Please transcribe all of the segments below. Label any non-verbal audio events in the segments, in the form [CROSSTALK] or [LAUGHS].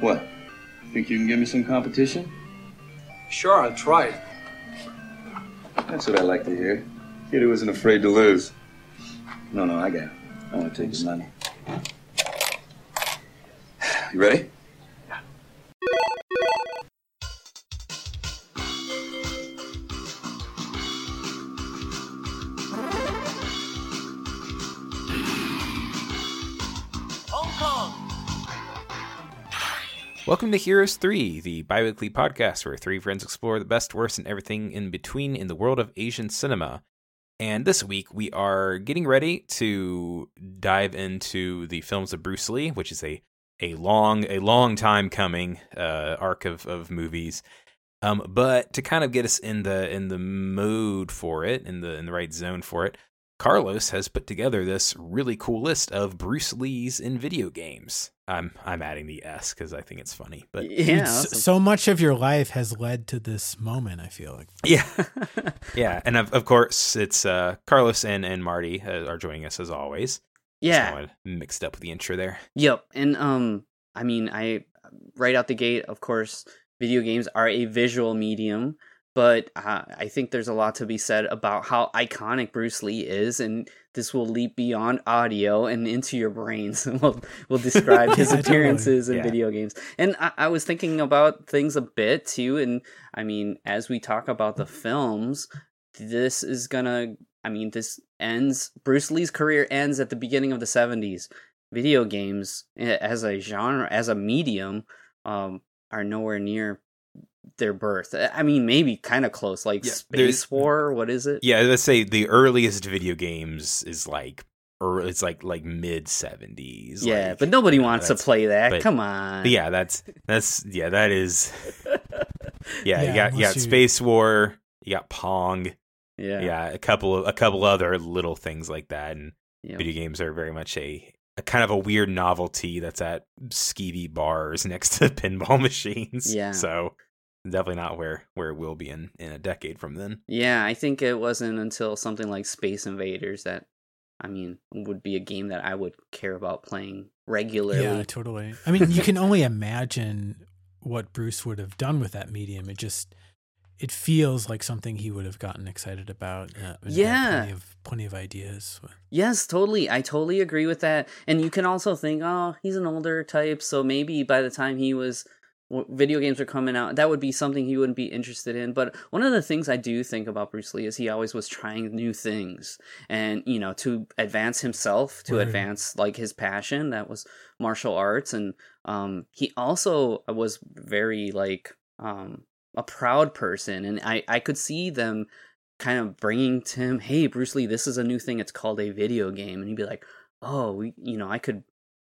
What? Think you can give me some competition? Sure, I'll try it. That's what I like to hear. Kid who isn't afraid to lose. No, no, I got it. I want to take his money. [SIGHS] You ready? Welcome to Heroes 3, the bi weekly podcast where three friends explore the best, worst, and everything in between in the world of Asian cinema. And this week we are getting ready to dive into the films of Bruce Lee, which is a, a long, a long time coming uh, arc of, of movies. Um, but to kind of get us in the in the mood for it, in the in the right zone for it, Carlos has put together this really cool list of Bruce Lee's in video games. I'm I'm adding the S because I think it's funny, but yeah, awesome. so much of your life has led to this moment. I feel like [LAUGHS] yeah, yeah, and of, of course it's uh, Carlos and and Marty uh, are joining us as always. Yeah, mixed up with the intro there. Yep, and um, I mean, I right out the gate, of course, video games are a visual medium but uh, I think there's a lot to be said about how iconic Bruce Lee is, and this will leap beyond audio and into your brains. [LAUGHS] we'll we'll describe [LAUGHS] his appearances totally. in yeah. video games. And I, I, was thinking about things a bit too, and I mean, as we talk about the films, this is gonna. I mean, this ends. Bruce Lee's career ends at the beginning of the '70s. Video games, as a genre, as a medium, um, are nowhere near their birth. I mean, maybe kind of close, like yeah, Space War. What is it? Yeah, let's say the earliest video games is like, or it's like like mid seventies. Yeah, like, but nobody you know, wants to play that. But, Come on. yeah, that's that's yeah, that is. Yeah, [LAUGHS] yeah you got you got you... Space War. You got Pong. Yeah, yeah, a couple of a couple other little things like that, and yep. video games are very much a a kind of a weird novelty that's at skeevy bars [LAUGHS] next to pinball machines. Yeah. So definitely not where where it will be in in a decade from then. Yeah, I think it wasn't until something like Space Invaders that I mean would be a game that I would care about playing regularly. Yeah, totally. I mean, you can [LAUGHS] only imagine what Bruce would have done with that medium. It just it feels like something he would have gotten excited about. Uh, yeah, plenty of plenty of ideas. Yes, totally. I totally agree with that. And you can also think, oh, he's an older type, so maybe by the time he was video games are coming out, that would be something he wouldn't be interested in. But one of the things I do think about Bruce Lee is he always was trying new things and, you know, to advance himself, to right. advance like his passion that was martial arts. And um, he also was very like um, a proud person. And I, I could see them kind of bringing to him, hey, Bruce Lee, this is a new thing. It's called a video game. And he'd be like, oh, we, you know, I could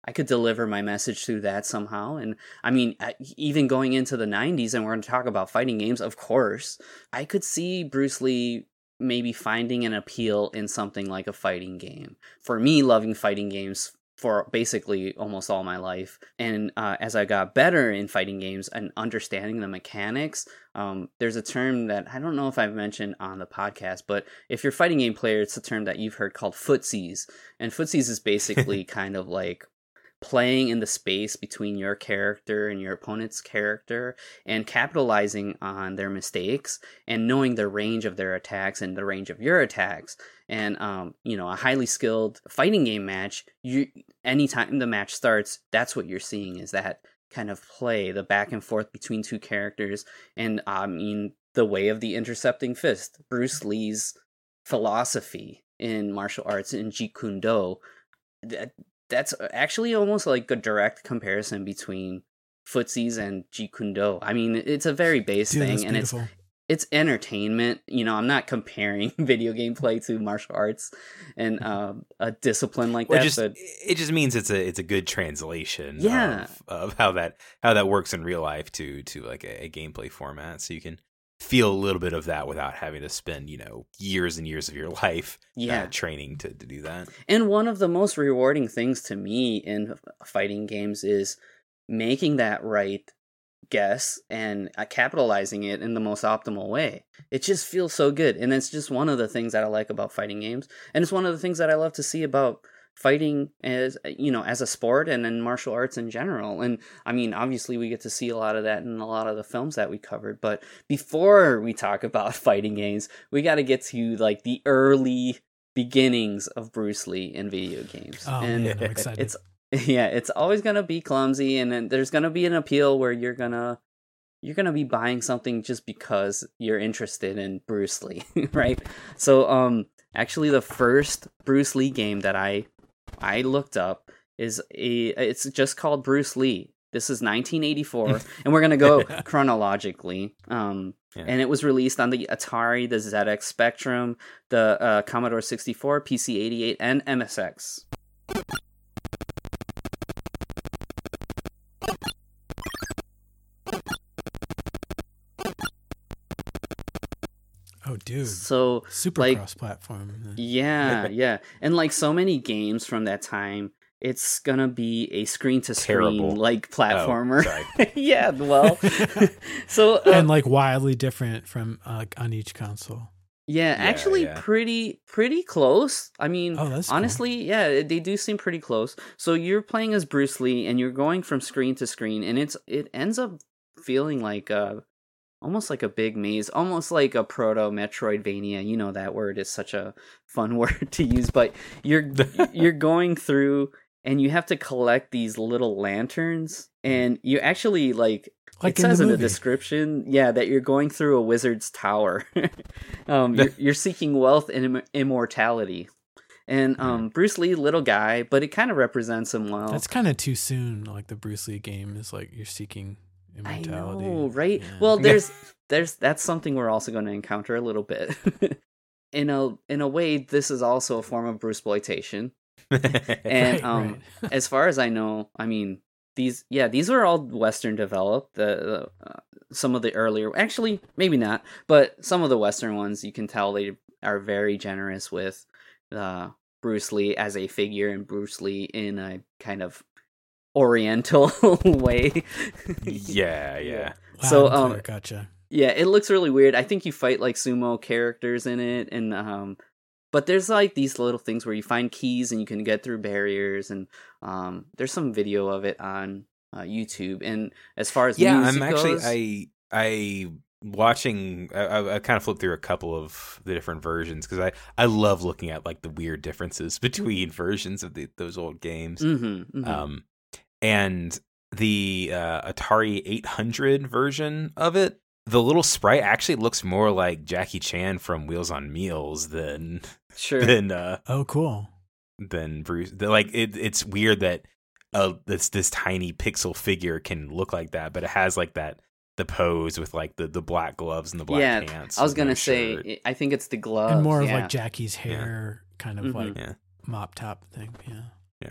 I could deliver my message through that somehow. And I mean, even going into the 90s, and we're going to talk about fighting games, of course, I could see Bruce Lee maybe finding an appeal in something like a fighting game. For me, loving fighting games for basically almost all my life. And uh, as I got better in fighting games and understanding the mechanics, um, there's a term that I don't know if I've mentioned on the podcast, but if you're a fighting game player, it's a term that you've heard called footsies. And footsies is [LAUGHS] basically kind of like playing in the space between your character and your opponent's character and capitalizing on their mistakes and knowing the range of their attacks and the range of your attacks. And um, you know a highly skilled fighting game match you anytime the match starts that's what you're seeing is that kind of play the back and forth between two characters. And i mean the way of the intercepting fist bruce lee's philosophy in martial arts in jeet kune do that that's actually almost like a direct comparison between footsies and Jeet Kune Do. I mean, it's a very base Dude, thing, and it's it's entertainment. You know, I'm not comparing [LAUGHS] video game play to martial arts and uh, a discipline like well, that. Just, but it just means it's a it's a good translation. Yeah. Of, of how that how that works in real life to to like a, a gameplay format, so you can feel a little bit of that without having to spend you know years and years of your [LAUGHS] life uh, yeah. Uh, training to, to do that and one of the most rewarding things to me in fighting games is making that right guess and uh, capitalizing it in the most optimal way it just feels so good and it's just one of the things that i like about fighting games and it's one of the things that i love to see about fighting as you know as a sport and in martial arts in general. And i mean obviously we get to see a lot of that in a lot of the films that we covered but before we talk about [LAUGHS] fighting games we got to get to like the early beginnings of bruce lee in video games. Oh and man, I'm excited. it's [LAUGHS] yeah it's always gonna be clumsy and then there's gonna be an appeal where you're gonna you're gonna be buying something just because you're interested in bruce lee [LAUGHS] right? So um actually the first bruce lee game that i i looked up is a it's just called bruce lee. This is 1984 [LAUGHS] and we're gonna go chronologically um Yeah. and it was released on the atari the zx spectrum the uh, commodore 64 pc 88 and msx dude, so super like- cross platform. Yeah, [LAUGHS] yeah. And like so many games from that time, it's gonna be a screen to screen like Oh, platformer. sorry. [LAUGHS] yeah, well. [LAUGHS] so uh, and like wildly different from uh, on each console. yeah, actually yeah. pretty pretty close. I mean, Oh, that's cool. honestly, yeah, they do seem pretty close. So you're playing as Bruce Lee and you're going from screen to screen and it's it ends up feeling like uh almost like a big maze, almost like a proto Metroidvania. You know that word is such a fun [LAUGHS] word to use, but you're [LAUGHS] you're going through and you have to collect these little lanterns and you actually like Like it in says the in the description, yeah, that you're going through a wizard's tower. [LAUGHS] um, you're, you're seeking wealth and Im- immortality. And um, Bruce Lee, little guy, but it kind of represents him well. That's kind of too soon. Like the Bruce Lee game is like you're seeking I know, right? Yeah. Well, [LAUGHS] there's there's that's something we're also going to encounter a little bit. [LAUGHS] in a in a way, this is also a form of Bruce exploitation. [LAUGHS] And Right, um, right. as far as I know, I mean these yeah these are all Western developed. The, the uh, some of the earlier actually maybe not, but some of the Western ones you can tell they are very generous with uh, Bruce Lee as a figure and Bruce Lee in a kind of Oriental [LAUGHS] way. yeah, yeah. Loud so, um, clear, gotcha. Yeah, it looks really weird. I think you fight like sumo characters in it, and um, but there's like these little things where you find keys and you can get through barriers, and um, there's some video of it on uh, YouTube. And as far as yeah music i'm actually goes, i i watching I, I, I kind of flipped through a couple of the different versions because i i love looking at like the weird differences [LAUGHS] between versions of the, those old games Mhm, mhm. um and the uh, atari 800 version of it the little sprite actually looks more like jackie chan from wheels on meals than sure, than uh Oh, cool. than bruce like it, it's weird that uh this this tiny pixel figure can look like that but it has like that the pose with like the the black gloves and the black yeah. pants I was gonna say, shirt. I- I think it's the gloves, and more of like Jackie's hair, kind of Mhm. like yeah mop top thing. Yeah,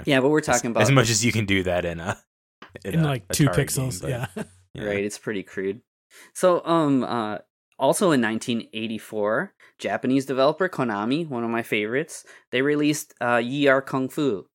yeah, but we're as, talking about as much as you can do that in a [LAUGHS] in a like two Atari game, pixels. but- yeah. right it's pretty crude so um uh also in 1984 japanese developer konami one of my favorites they released uh Yie Ar Kung Fu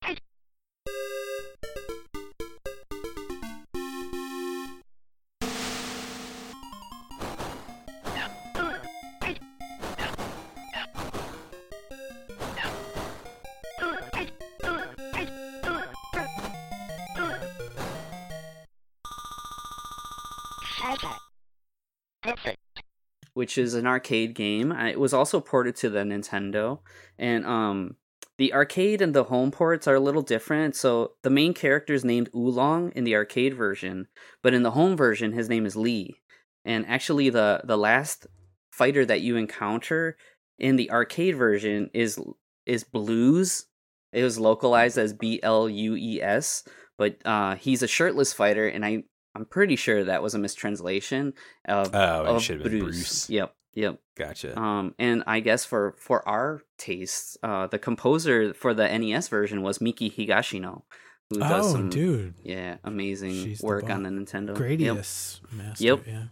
which is an arcade game. Uh, It was also ported to the Nintendo, and um, the arcade and the home ports are a little different. So the main character is named Oolong in the arcade version, but in the home version, his name is Lee. And actually, the the last fighter that you encounter in the arcade version is is Blues. It was localized as B L U E S, but uh, he's a shirtless fighter, and I I'm pretty sure that was a mistranslation of oh of should have been Bruce. bruce, Yep, yep. gotcha Um, and I guess for for our tastes, uh, the composer for the NES version was Miki Higashino, who does Oh, some dude, yeah amazing She's work bomb. on the Nintendo. Yep. Gradius master. Yep. Yeah.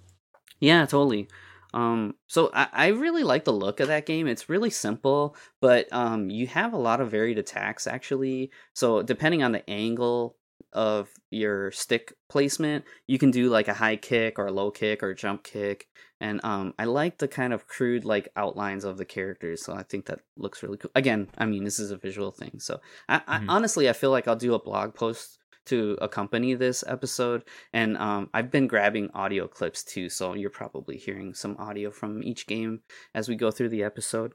Yeah, totally. Um, so I, I really like the look of that game. It's really simple, but um, you have a lot of varied attacks actually. So depending on the angle of your stick placement. You can do like a high kick or a low kick or a jump kick. And um, I like the kind of crude like outlines of the characters, so I think that looks really cool. Again, I mean, this is a visual thing, so I, I Mhm. honestly I feel like I'll do a blog post to accompany this episode, and um, I've been grabbing audio clips too, so you're probably hearing some audio from each game as we go through the episode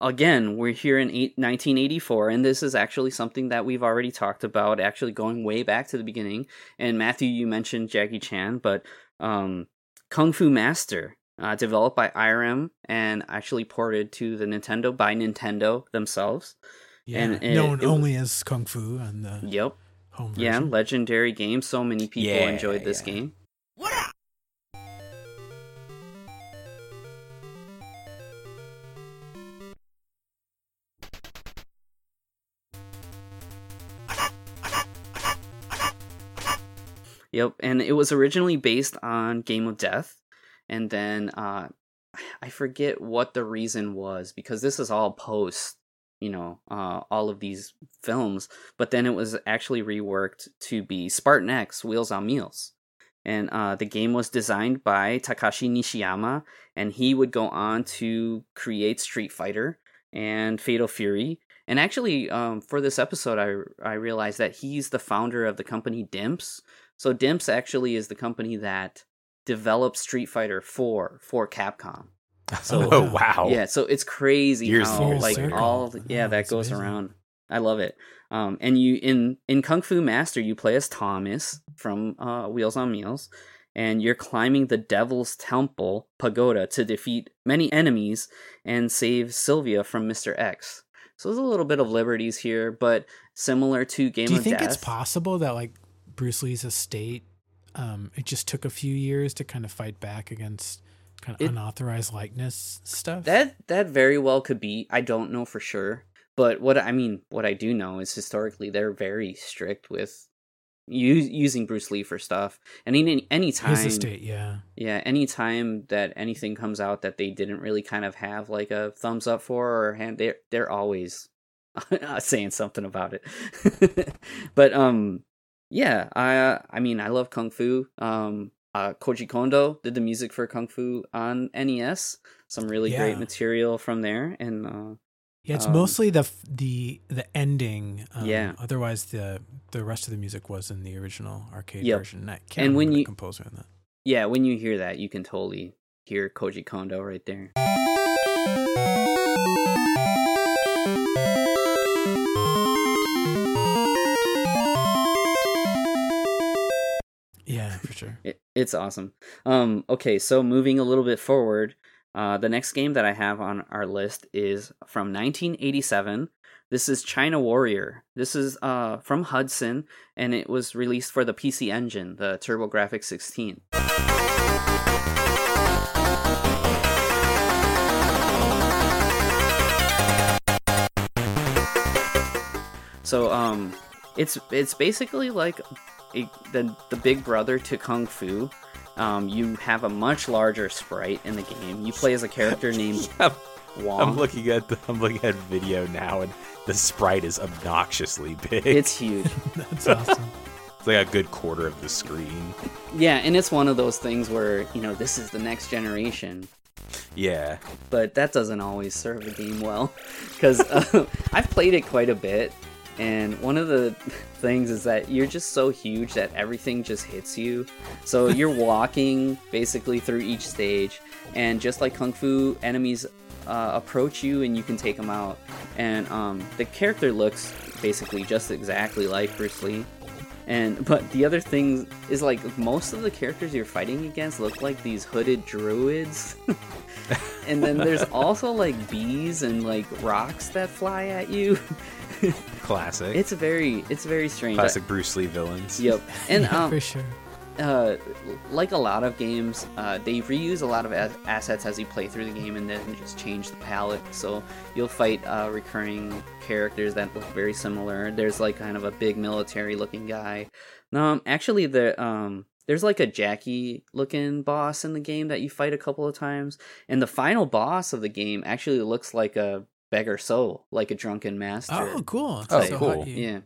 again, we're here in eight, 1984, and this is actually something that we've already talked about, actually going way back to the beginning. And Matthew, you mentioned Jackie Chan, but um, Kung Fu Master, uh, developed by Irem and actually ported to the Nintendo by Nintendo themselves. Yeah, And it- known it- only as Kung Fu on the Yep. home Yeah, legendary game. So many people Yeah, enjoyed this yeah. game. Yep, and it was originally based on Game of Death, and then uh, [SIGHS] I forget what the reason was because this is all post, you know, uh, all of these films. But then it was actually reworked to be Spartan X: Wheels on Meals, and uh, the game was designed by Takashi Nishiyama, and he would go on to create Street Fighter and Fatal Fury. And actually, um, for this episode, I I realized that he's the founder of the company Dimps. So Dimps actually is the company that developed Street Fighter 4 for Capcom. [LAUGHS] So- oh wow. Yeah, so it's crazy Years how and like years. all the- yeah Oh, that goes amazing. around. I love it. Um, and you in in Kung Fu Master you play as Thomas from uh, Wheels on Meals, and you're climbing the Devil's Temple pagoda to defeat many enemies and save Sylvia from Mister X. So there's a little bit of liberties here, but similar to Game Do you of think Death. it's possible that like Bruce Lee's estate, um, it just took a few years to kind of fight back against kind of It- unauthorized likeness stuff? That that very well could be. I don't know for sure, but what I mean, what I do know is historically they're very strict with using Bruce Lee for stuff. And any any time, his estate, yeah. yeah, any time that anything comes out that they didn't really kind of have like a thumbs up for or hand, they're they're always [LAUGHS] saying something about it. [LAUGHS] but um, yeah, I uh, I mean I love kung fu. Um, uh, Koji Kondo did the music for Kung Fu on NES. Some really great material from there, and uh, Yeah, it's Um, mostly the the the ending. Um, Yeah. Otherwise, the the rest of the music was in the original arcade Yep. version. I can't And when you- composer on that. yeah, when you hear that, you can totally hear Koji Kondo right there. It, it's awesome. Um, okay, so moving a little bit forward, uh, the next game that I have on our list is from 1987. This is China Warrior. This is uh, from Hudson, and it was released for the PC Engine, the TurboGrafx 16. So um, it's it's basically like a, the the big brother to Kung Fu. Um, you have a much larger sprite in the game. You play as a character [LAUGHS] named I'm, Wong. I'm looking at the, I'm looking at video now, and the sprite is obnoxiously big. It's [LAUGHS] huge. That's awesome. It's like a good quarter of the screen. yeah, and it's one of those things where you know this is the next generation, Yeah. but that doesn't always serve the game well because [LAUGHS] uh, I've played it quite a bit. And one of the [LAUGHS] things is that you're just so huge that everything just hits you. So [LAUGHS] you're walking basically through each stage, and just like Kung Fu, enemies uh, approach you and you can take them out. And um, the character looks basically just exactly like Bruce Lee. And [LAUGHS] but the other thing is like most of the characters you're fighting against look like these hooded druids. and then there's also like bees and like rocks that fly at you. [LAUGHS] Classic. It's very it's very strange. Classic Bruce Lee villains. Yep. [LAUGHS] And yeah, um, for sure. uh, like a lot of games, uh, they reuse a lot of as- assets as you play through the game and then just change the palette. So you'll fight uh, recurring characters that look very similar. There's like kind of a big military looking guy. Um, actually, the um, there's like a Jackie looking boss in the game that you fight a couple of times, and the final boss of the game actually looks like a Beggar So, like a drunken master. Oh, cool. Oh, So cool. Yeah.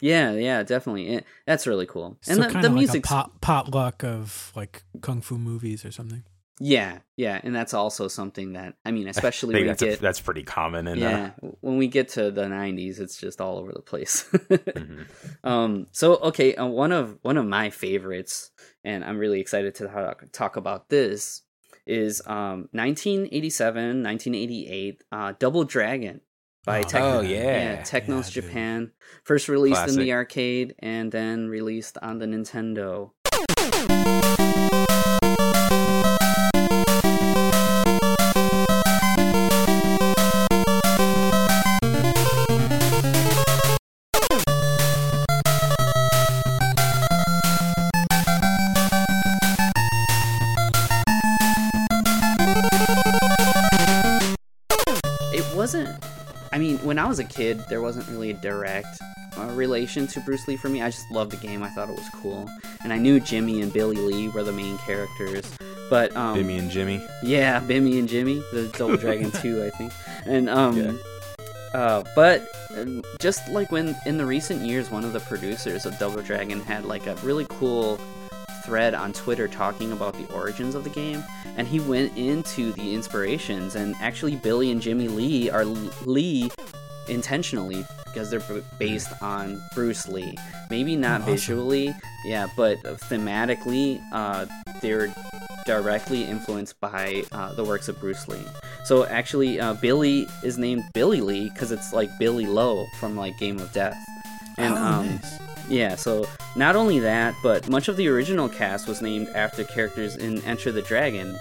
Yeah, yeah, definitely. It, that's really cool. And so the, kind the of like a music, pot, potluck of like kung fu movies or something. yeah, yeah, and that's also something that I mean, [LAUGHS] especially think when we that's, a, get that's pretty common. In, yeah, when we get to the '90s, it's just all over the place. uh, mhm. [LAUGHS] um, so okay, uh, one of one of my favorites, and I'm really excited to talk, talk about this, is um 1987, 1988, uh, Double Dragon by Oh, Techno. Oh, yeah. Technos Yeah. Japan. First released in the arcade and then released on the Nintendo. I when I was a kid, there wasn't really a direct uh, relation to Bruce Lee for me. I just loved the game. I thought it was cool, and I knew Jimmy and Billy Lee were the main characters. But um, Bimmy and Jimmy. yeah, Bimmy and Jimmy, the Double Dragon 2, I think. And um Yeah. uh but um, just like when in the recent years one of the producers of Double Dragon had like a really cool thread on Twitter talking about the origins of the game and he went into the inspirations and actually Billy and Jimmy Lee are Lee intentionally because they're based on Bruce Lee. Maybe not Oh, awesome. visually, yeah, but thematically uh they're directly influenced by uh, the works of Bruce Lee. So actually, uh, Billy is named Billy Lee because it's like Billy Lo from like Game of Death. And oh, um, nice. yeah, so not only that, but much of the original cast was named after characters in Enter the Dragon.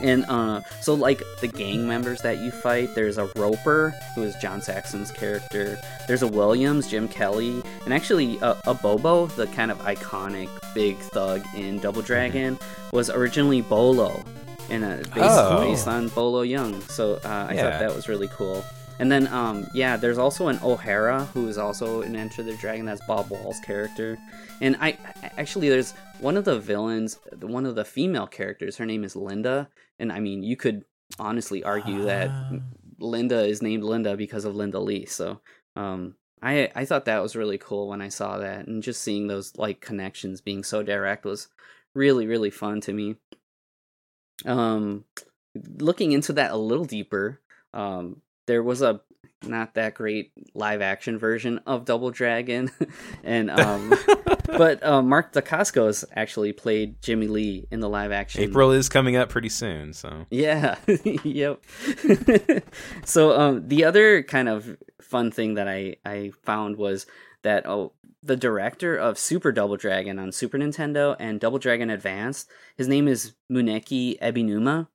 And uh, so, like the gang members that you fight, there's a Roper, who is John Saxon's character. There's a Williams, Jim Kelly, and actually uh, a Bobo, the kind of iconic big thug in Double Dragon, was originally Bolo, and uh, based, Oh. based on Bolo Yeung. So uh, I Yeah. thought that was really cool. And then, um, yeah, there's also an O'Hara who is also in Enter the Dragon. That's Bob Wall's character. And I I- actually, there's one of the villains, one of the female characters. Her name is Linda. And I mean, you could honestly argue that Ah. Linda is named Linda because of Linda Lee. So, um, I I thought that was really cool when I saw that, and just seeing those like connections being so direct was really really fun to me. Um, looking into that a little deeper, um, there was a not that great live action version of Double Dragon, [LAUGHS] and um, [LAUGHS] but uh, Mark Dacascos actually played Jimmy Lee in the live action. April is coming up pretty soon, so Yeah. [LAUGHS] yep. so um the other kind of fun thing that I I found was that oh the director of Super Double Dragon on Super Nintendo and Double Dragon Advance, his name is Muneki Ebinuma,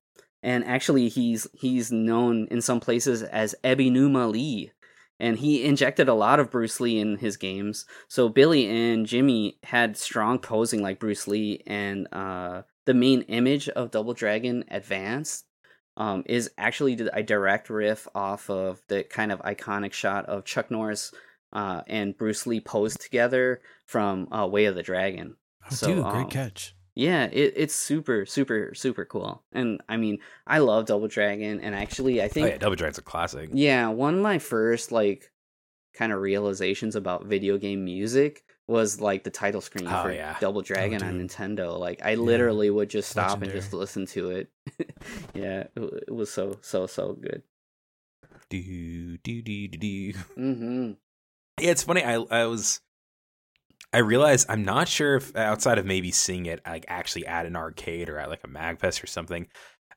and actually he's he's known in some places as Ebinuma Lee. And he injected a lot of Bruce Lee in his games. So Billy and Jimmy had strong posing like Bruce Lee, and uh, the main image of Double Dragon Advanced um, is actually a direct riff off of the kind of iconic shot of Chuck Norris uh, and Bruce Lee posed together from uh, Way of the Dragon. Oh, so, dude, um, great catch. Yeah, it, it's super, super, super cool. And I mean, I love Double Dragon, and actually, I oh think yeah, Double Dragon's a classic. yeah, one of my first like kind of realizations about video game music was like the title screen Oh, for yeah. Double Dragon on. Nintendo. Like I literally would just stop and just listen to it. [LAUGHS] yeah, it, it was so so so good. Do do do do do. Mm-hmm. Yeah, it's funny. I I was I realize I'm not sure if outside of maybe seeing it like actually at an arcade or at like a Magfest or something.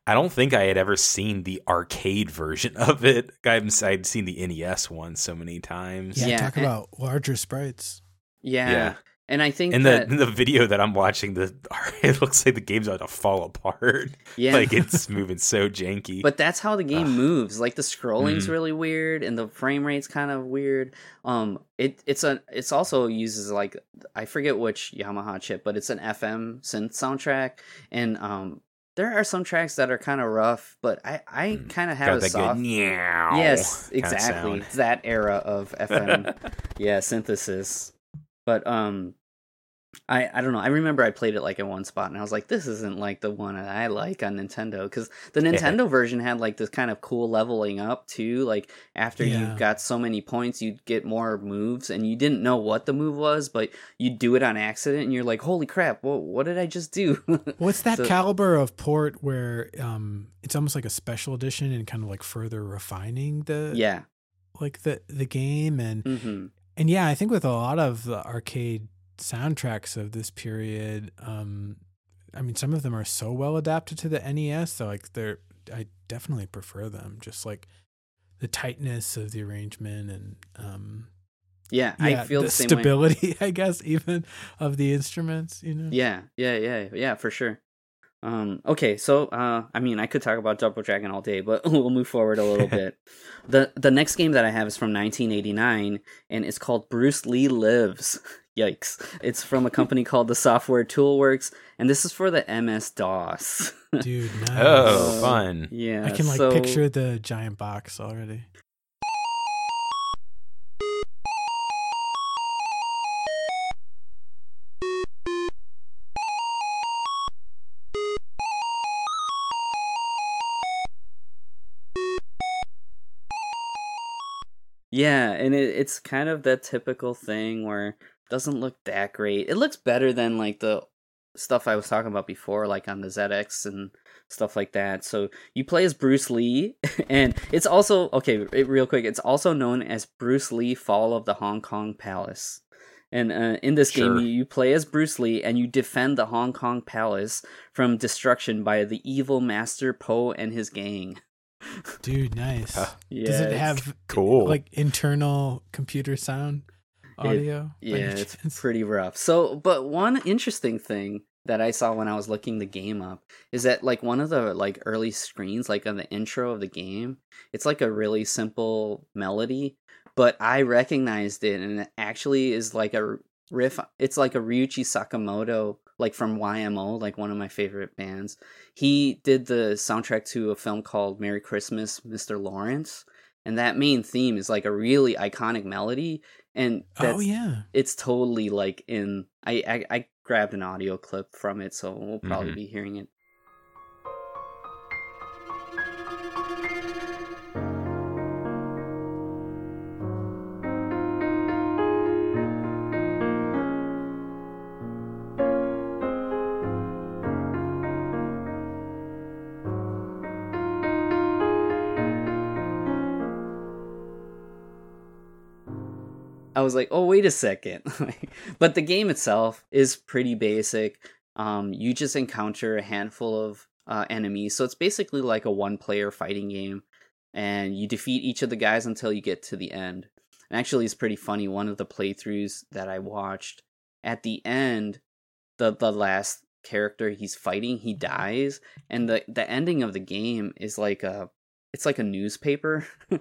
I don't think I had ever seen the arcade version [LAUGHS] of it. I've I'd seen the NES one so many times. Yeah, Yeah, talk and- about larger sprites. Yeah. Yeah. And I think In the that in the video that I'm watching, the [LAUGHS] it looks like the game's about to fall apart. yeah, Like it's [LAUGHS] moving so janky. But that's how the game Ugh. moves. Like the scrolling's Mhm. really weird and the frame rate's kind of weird. Um it it's a it's also uses like I forget which Yamaha chip, but it's an FM synth soundtrack and um there are some tracks that are kind of rough, but I I Mm. kind of have got a that soft good meow. Yes, exactly. that era of FM [LAUGHS] yeah, synthesis. But um I, I don't know. I remember I played it like in one spot, and I was like, "This isn't like the one that I like on Nintendo." Because the Nintendo version had like this kind of cool leveling up too. Like after Yeah. you got so many points, you'd get more moves, and you didn't know what the move was, but you'd do it on accident, and you're like, "Holy crap! Well, what did I just do?" [LAUGHS] What's that So- caliber of port where um it's almost like a special edition and kind of like further refining the yeah. like the the game and hmm and yeah, I think with a lot of the arcade soundtracks of this period, um, I mean, some of them are so well adapted to the NES. So like, they're I definitely prefer them. Just like the tightness of the arrangement and um, Yeah, yeah, I feel the the, same way. stability, [LAUGHS] I guess, even of the instruments. You know, Yeah, yeah, yeah, yeah, for sure. Um, okay, so uh, I mean, I could talk about Double Dragon all day, but [LAUGHS] we'll move forward a little [LAUGHS] bit. the The next game that I have is from 1989, and it's called Bruce Lee Lives. [LAUGHS] Yikes! It's from a company called the Software Toolworks, and this is for the MS DOS. dude. Nice. Oh, Uh, fun. yeah, I can like so- picture the giant box already. Yeah, and it, it's kind of that typical thing where it doesn't look that great. It looks better than like the stuff I was talking about before, like on the ZX and stuff like that. So you play as Bruce Lee, [LAUGHS] and it's also okay. It, real quick, it's also known as Bruce Lee: Fall of the Hong Kong Palace. And uh, in this Sure. game, you, you play as Bruce Lee, and you defend the Hong Kong Palace from destruction by the evil Master Po and his gang. Dude, nice. Yeah, Does it have Cool. like internal computer sound audio? by any Yeah, it's chance? [LAUGHS] pretty rough. So, but one interesting thing that I saw when I was looking the game up is that like one of the like early screens, like on the intro of the game, it's like a really simple melody, but I recognized it and it actually is like a riff. It's like a Ryuichi Sakamoto, like from YMO, like one of my favorite bands. He did the soundtrack to a film called Merry Christmas, Mr. Lawrence. And that main theme is like a really iconic melody, and Oh yeah. it's totally like in I, I I grabbed an audio clip from it so we'll probably Mhm. be hearing it was like, oh wait a second. [LAUGHS] but the game itself is pretty basic. Um, you just encounter a handful of uh, enemies, so it's basically like a one-player fighting game, and you defeat each of the guys until you get to the end. And actually, it's pretty funny. One of the playthroughs that I watched at the end, the the last character he's fighting, he dies, and the the ending of the game is like a it's like a newspaper. [LAUGHS]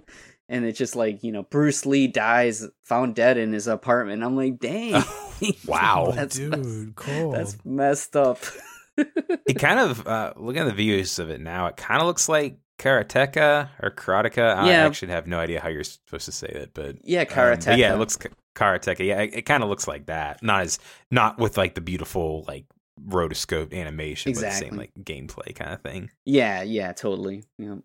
and it's just like you know bruce lee dies found dead in his apartment i'm like dang [LAUGHS] Wow. [LAUGHS] That's dude, messed, cold. that's messed up It [LAUGHS] kind of uh, looking at the views of it now. It kind of looks like karateka or karateka. I Yeah. actually have no idea how you're supposed to say it, but yeah um, karateka but yeah, it looks ka- karateka. Yeah, it, it kind of looks like that. Not as not with like the beautiful like rotoscope animation, but the same like gameplay kind of thing. yeah yeah totally yeah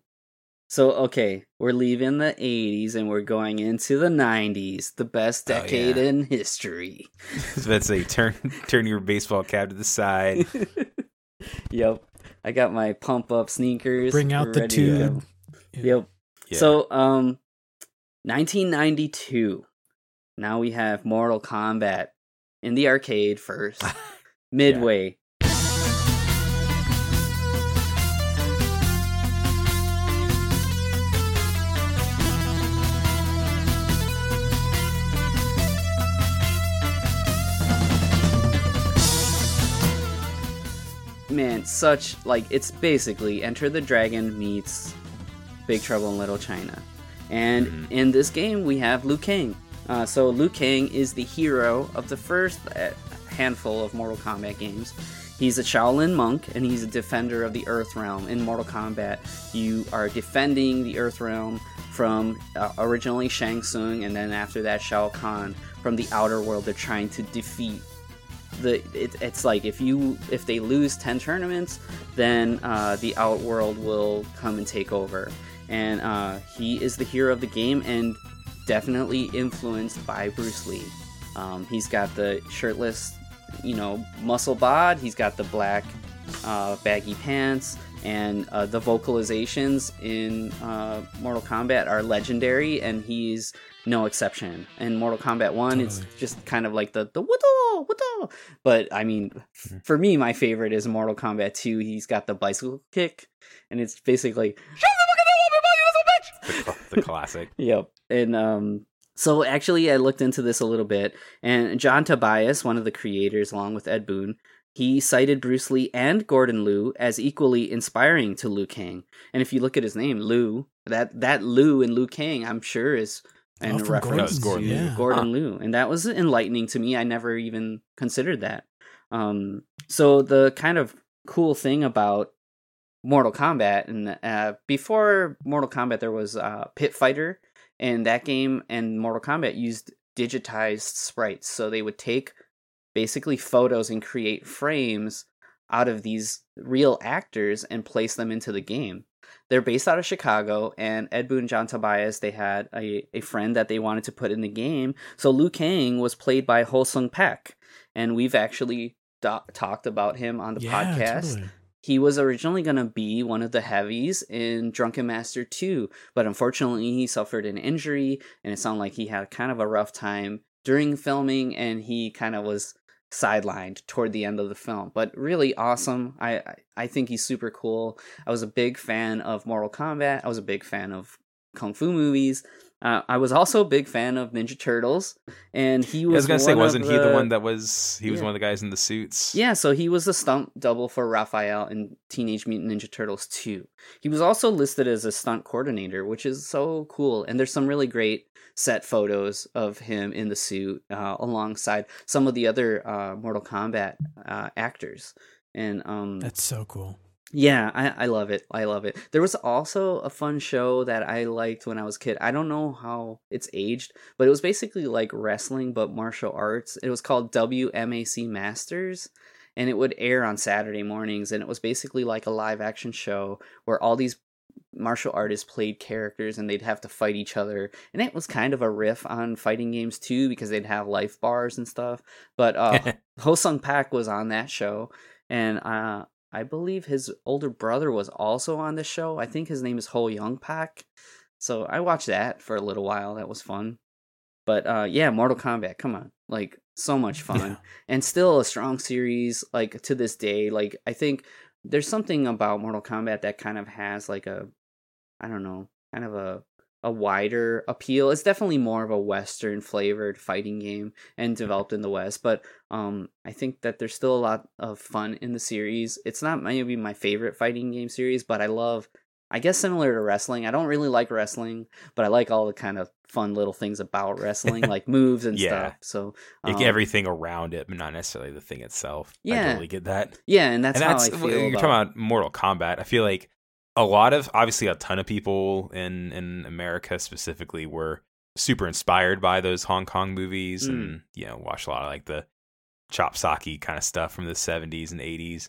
so okay we're leaving the 80s and we're going into the 90s the best Oh, decade yeah. in history So let's say turn [LAUGHS] turn your baseball cap to the side. [LAUGHS] yep i got my pump up sneakers Bring out the ready to go. tube. Yeah. Yep. Yeah. So, um, 1992. Now we have Mortal Kombat in the arcade first. [LAUGHS] Midway. Man, such like it's basically Enter the Dragon meets Big Trouble in Little China. And Mhm. in this game, we have Liu Kang. Uh, so Liu Kang is the hero of the first uh, handful of Mortal Kombat games. He's a Shaolin monk, and he's a defender of the Earth Realm. In Mortal Kombat, you are defending the Earth Realm from uh, originally Shang Tsung, and then after that Shao Kahn from the Outer World. They're trying to defeat the it, it's like if you if they lose 10 tournaments then uh, the outworld will come and take over. And uh, he is the hero of the game and definitely influenced by bruce lee. Um, he's got the shirtless you know muscle bod he's got the black uh, baggy pants and uh, the vocalizations in uh, mortal kombat are legendary and he's no exception. In Mortal Kombat 1, Totally. it's just kind of like the the wudo, wudo. But I mean, Mm-hmm. f- for me, my favorite is Mortal Kombat 2. He's got the bicycle kick, and it's basically The, cl- the classic. [LAUGHS] Yep. And um so actually I looked into this a little bit and John Tobias, one of the creators along with Ed Boon, he cited Bruce Lee and Gordon Liu as equally inspiring to Liu Kang. And if you look at his name, Liu, that that Liu in Liu Kang, I'm sure is in Oh, reference Gordon to Yeah. Gordon Liu. And that was enlightening to me. I never even considered that. Um so the kind of cool thing about Mortal Kombat, and uh, before Mortal Kombat, there was uh, Pit Fighter, and that game and Mortal Kombat used digitized sprites. So they would take basically photos and create frames out of these real actors and place them into the game. They're based out of Chicago, and Ed Boon and John Tobias, they had a, a friend that they wanted to put in the game. So Liu Kang was played by Ho Sung Pak, and we've actually do- talked about him on the yeah, podcast totally. he was originally going to be one of the heavies in Drunken Master 2, but unfortunately he suffered an injury and it sounded like he had kind of a rough time during filming and he kind of was sidelined toward the end of the film. But really awesome. I I, think he's super cool. I was a big fan of Mortal Kombat. I was a big fan of kung fu movies. Uh, I was also a big fan of Ninja Turtles, and he was. I was. was gonna say, one of wasn't he the the- one that was? He was Yeah. one of the guys in the suits. yeah, so he was the stunt double for Raphael in Teenage Mutant Ninja Turtles 2. He was also listed as a stunt coordinator, which is so cool. And there's some really great set photos of him in the suit uh, alongside some of the other uh, Mortal Kombat uh, actors. And um, That's so cool. Yeah, I, I love it. I love it. There was also a fun show that I liked when I was a kid. I don't know how it's aged, but it was basically like wrestling but martial arts. It was called WMAC Masters and it would air on Saturday mornings and it was basically like a live action show where all these martial artists played characters and they'd have to fight each other. And it was kind of a riff on fighting games too because they'd have life bars and stuff. But uh [LAUGHS] Ho Sung Pak was on that show and uh I believe his older brother was also on the show. I think his name is Ho Young Pak. So I watched that for a little while. That was fun. But uh yeah, Mortal Kombat, come on. Like so much [LAUGHS] fun. Yeah. And still a strong series like to this day. Like I think there's something about Mortal Kombat that kind of has like a I don't know, kind of a a wider appeal. It's definitely more of a western flavored fighting game and developed in the west, but um I think that there's still a lot of fun in the series. It's not maybe my favorite fighting game series, but I love I guess similar to wrestling. I don't really like wrestling, but I like all the kind of fun little things about wrestling, like [LAUGHS] moves and Yeah. stuff. So Like um, everything around it, but not necessarily the thing itself. Yeah, I totally get that. yeah, and that's, and that's how I feel. you're about, talking about Mortal Kombat. I feel like a lot of obviously a ton of people in in America specifically were super inspired by those Hong Kong movies Mm. and you know watched a lot of like the chop socky kind of stuff from the 70s and 80s.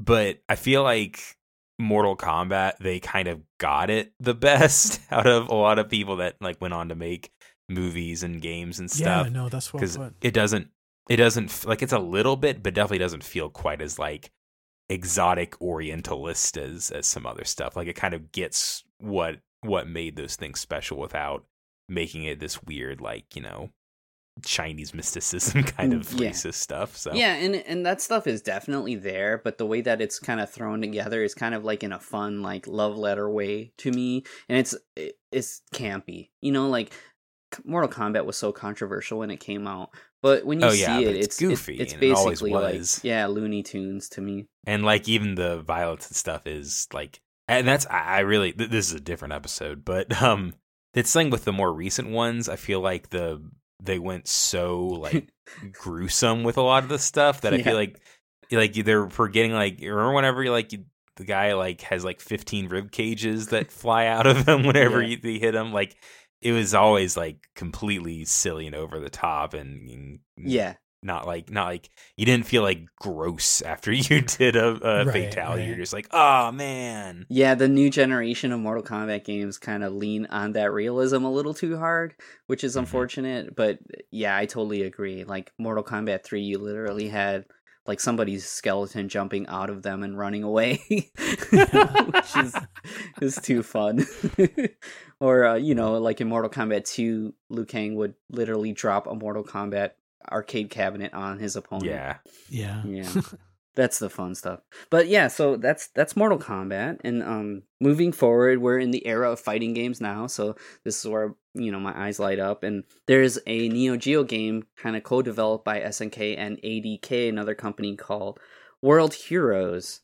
But I feel like Mortal Kombat they kind of got it the [LAUGHS] best out of a lot of people that like went on to make movies and games and stuff Yeah, no, that's well because it doesn't it doesn't like it's a little bit but definitely doesn't feel quite as like exotic orientalist as as some other stuff like it kind of gets what what made those things special without making it this weird like you know chinese mysticism [LAUGHS] kind of Mm, Yeah. racist stuff so Yeah, and and that stuff is definitely there, but the way that it's kind of thrown together is kind of like in a fun, like love letter way to me, and it's it's campy. You know, like Mortal Kombat was so controversial when it came out, but when you Oh, see it, it's it's goofy, It's, and it always basically like yeah, Looney Tunes to me. and like even the violence and stuff is like and that's i I really th- this is a different episode but [LAUGHS] um it's thing with the more recent ones i feel like the they went so like [LAUGHS] gruesome with a lot of the stuff that i Yeah. feel like like they're forgetting like remember whenever you like you, the guy like has like 15 rib cages that fly out of [LAUGHS] him whenever Yeah. you, they hit him like it was always like completely silly and over the top and, and Yeah, Not like not like you didn't feel like gross after [LAUGHS] you did a, a Right, fatality. You're just like, oh man. Yeah, the new generation of Mortal Kombat games kind of lean on that realism a little too hard, which is Mhm. unfortunate. But yeah, I totally agree. Like Mortal Kombat 3, you literally had like somebody's skeleton jumping out of them and running away, [LAUGHS] which is, [LAUGHS] is too fun. [LAUGHS] or, uh, you know, like in Mortal Kombat 2, Liu Kang would literally drop a Mortal Kombat arcade cabinet on his opponent. Yeah. Yeah. Yeah. That's the fun stuff. But yeah, so that's that's Mortal Kombat and um moving forward we're in the era of fighting games now, so this is where you know my eyes light up and there's a Neo Geo game kind of co-developed by SNK and ADK another company called World Heroes.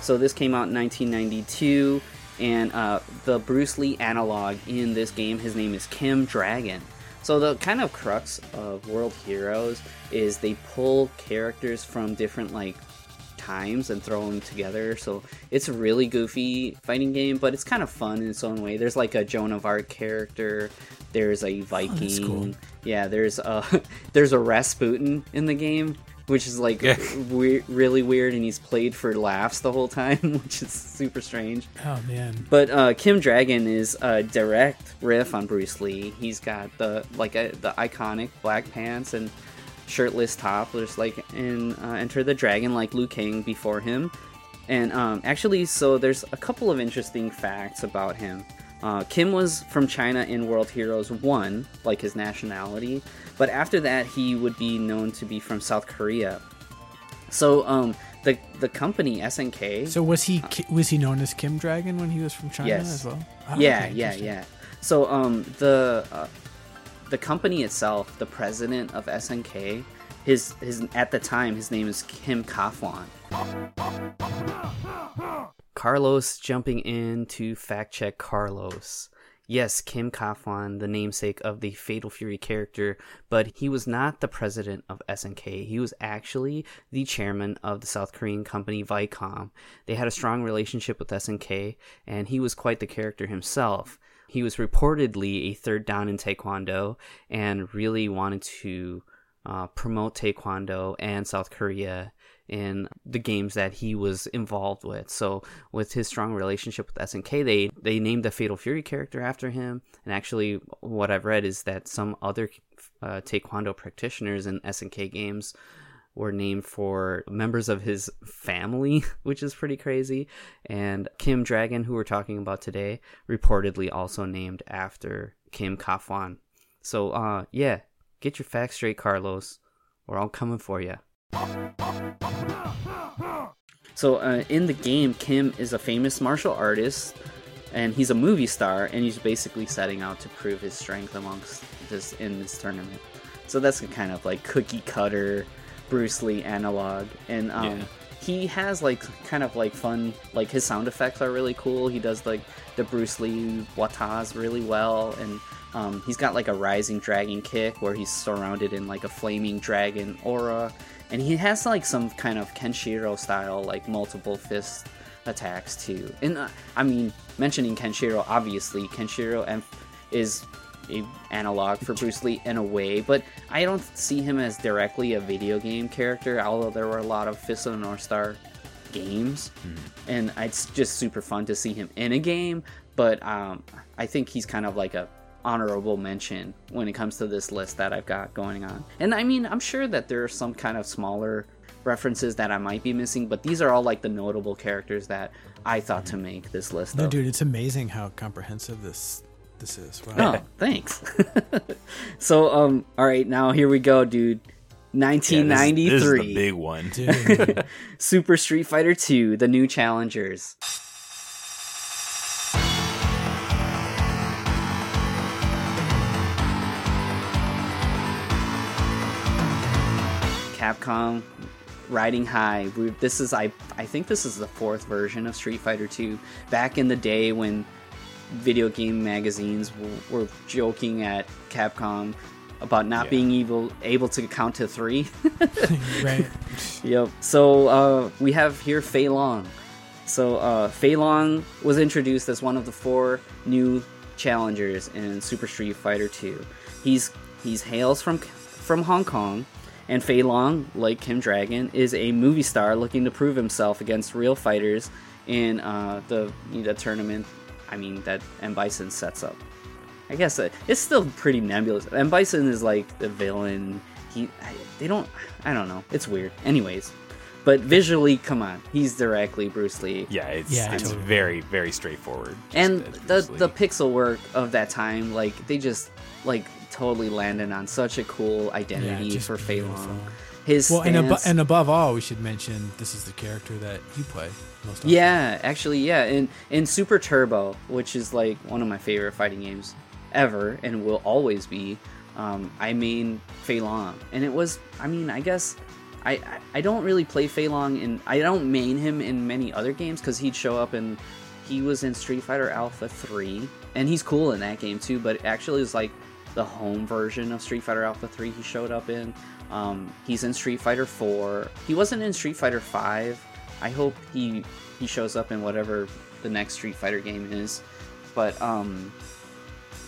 So this came out in 1992 and uh, the Bruce Lee analog in this game his name is Kim Dragon. So the kind of crux of World Heroes is they pull characters from different like times and throw them together. So it's a really goofy fighting game, but it's kind of fun in its own way. There's like a Joan of Arc character. There's a Viking. cool. Yeah, there's a [LAUGHS] there's a Rasputin in the game, which is like Yeah. weird, really weird, and he's played for laughs the whole time, [LAUGHS] which is super strange. Oh man. But uh, Kim Dragon is a direct riff on Bruce Lee. He's got the like uh, the iconic black pants and shirtless top, just like in uh, Enter the Dragon, like Liu Kang before him. And um, actually, so there's a couple of interesting facts about him. Uh, Kim was from China in World Heroes 1, like his nationality, but after that, he would be known to be from South Korea. So, um, the the company SNK. So was he Ki- was he known as Kim Dragon when he was from China Yes. as well? Oh, yeah, okay, yeah, yeah. So um the uh, the company itself, the president of SNK, his his at the time his name is Kim Kaphwan. Carlos jumping in to fact check Carlos. Yes, Kim Kaphwan, the namesake of the Fatal Fury character, but he was not the president of SNK. He was actually the chairman of the South Korean company Viacom. They had a strong relationship with SNK, and he was quite the character himself. He was reportedly a third dan in Taekwondo and really wanted to uh, promote Taekwondo and South Korea in the games that he was involved with. So with his strong relationship with SNK, they they named the Fatal Fury character after him. And actually, what I've read is that some other uh, Taekwondo practitioners in SNK games were named for members of his family, [LAUGHS] which is pretty crazy. And Kim Dragon, who we're talking about today, reportedly also named after Kim Kaphwan. So, uh, yeah, get your facts straight, Carlos, or I'm coming for you. So, uh, in the game, Kim is a famous martial artist, and he's a movie star, and he's basically setting out to prove his strength amongst this in this tournament. So that's kind of like cookie cutter Bruce Lee analog, and um, Yeah. he has like kind of like fun, like his sound effects are really cool. He does like the Bruce Lee watas really well, and um, he's got like a rising dragon kick where he's surrounded in like a flaming dragon aura, and he has like some kind of Kenshiro style, like multiple fist attacks too. And uh, I mean, mentioning Kenshiro, obviously Kenshiro em- is a analog for Bruce Lee in a way, but I don't see him as directly a video game character. Although there were a lot of Fist of the North Star games, and it's just super fun to see him in a game. But um, I think he's kind of like a honorable mention when it comes to this list that I've got going on. And I mean, I'm sure that there are some kind of smaller references that I might be missing, but these are all like the notable characters that I thought to make this list. No, of. dude, it's amazing how comprehensive this this is. Wow. Oh, thanks. [LAUGHS] so, um, all right, now here we go, dude. Yeah, this, 1993. this the big one. Dude. [LAUGHS] Super Street Fighter 2, The New Challengers. Capcom riding high. We, this is I I think this is the fourth version of Street Fighter 2. Back in the day when video game magazines were joking at Capcom about not Yeah. being able able to count to 3. [LAUGHS] [LAUGHS] right. Yep. So uh, we have here Fei Long. So uh, Fei Long was introduced as one of the four new challengers in Super Street Fighter 2. He's he's hails from from Hong Kong, and Fei Long, like Kim Dragon, is a movie star looking to prove himself against real fighters in uh, the the tournament. I mean that M Bison sets up. I guess uh, it's still pretty nebulous. M Bison is like the villain. He they don't I don't know. It's weird. Anyways, but visually, come on, he's directly Bruce Lee. Yeah, it's Yeah, it's totally. very very straightforward. And the Lee. the pixel work of that time, like they just like totally landed on such a cool identity just for Fei. Long. His Well, and, abo- stance- and above all, we should mention this is the character that you play most often. Yeah, actually, yeah. In in Super Turbo, which is like one of my favorite fighting games ever, and will always be, um, I main Fei Long, and it was. I mean, I guess I I- don't really play Fei Long, and I don't main him in many other games because he'd show up in. He was in Street Fighter Alpha Three, and he's cool in that game too. But actually, it's like the home version of Street Fighter Alpha 3 he showed up in. Um, he's in Street Fighter 4. He wasn't in Street Fighter 5. I hope he he shows up in whatever the next Street Fighter game is. But um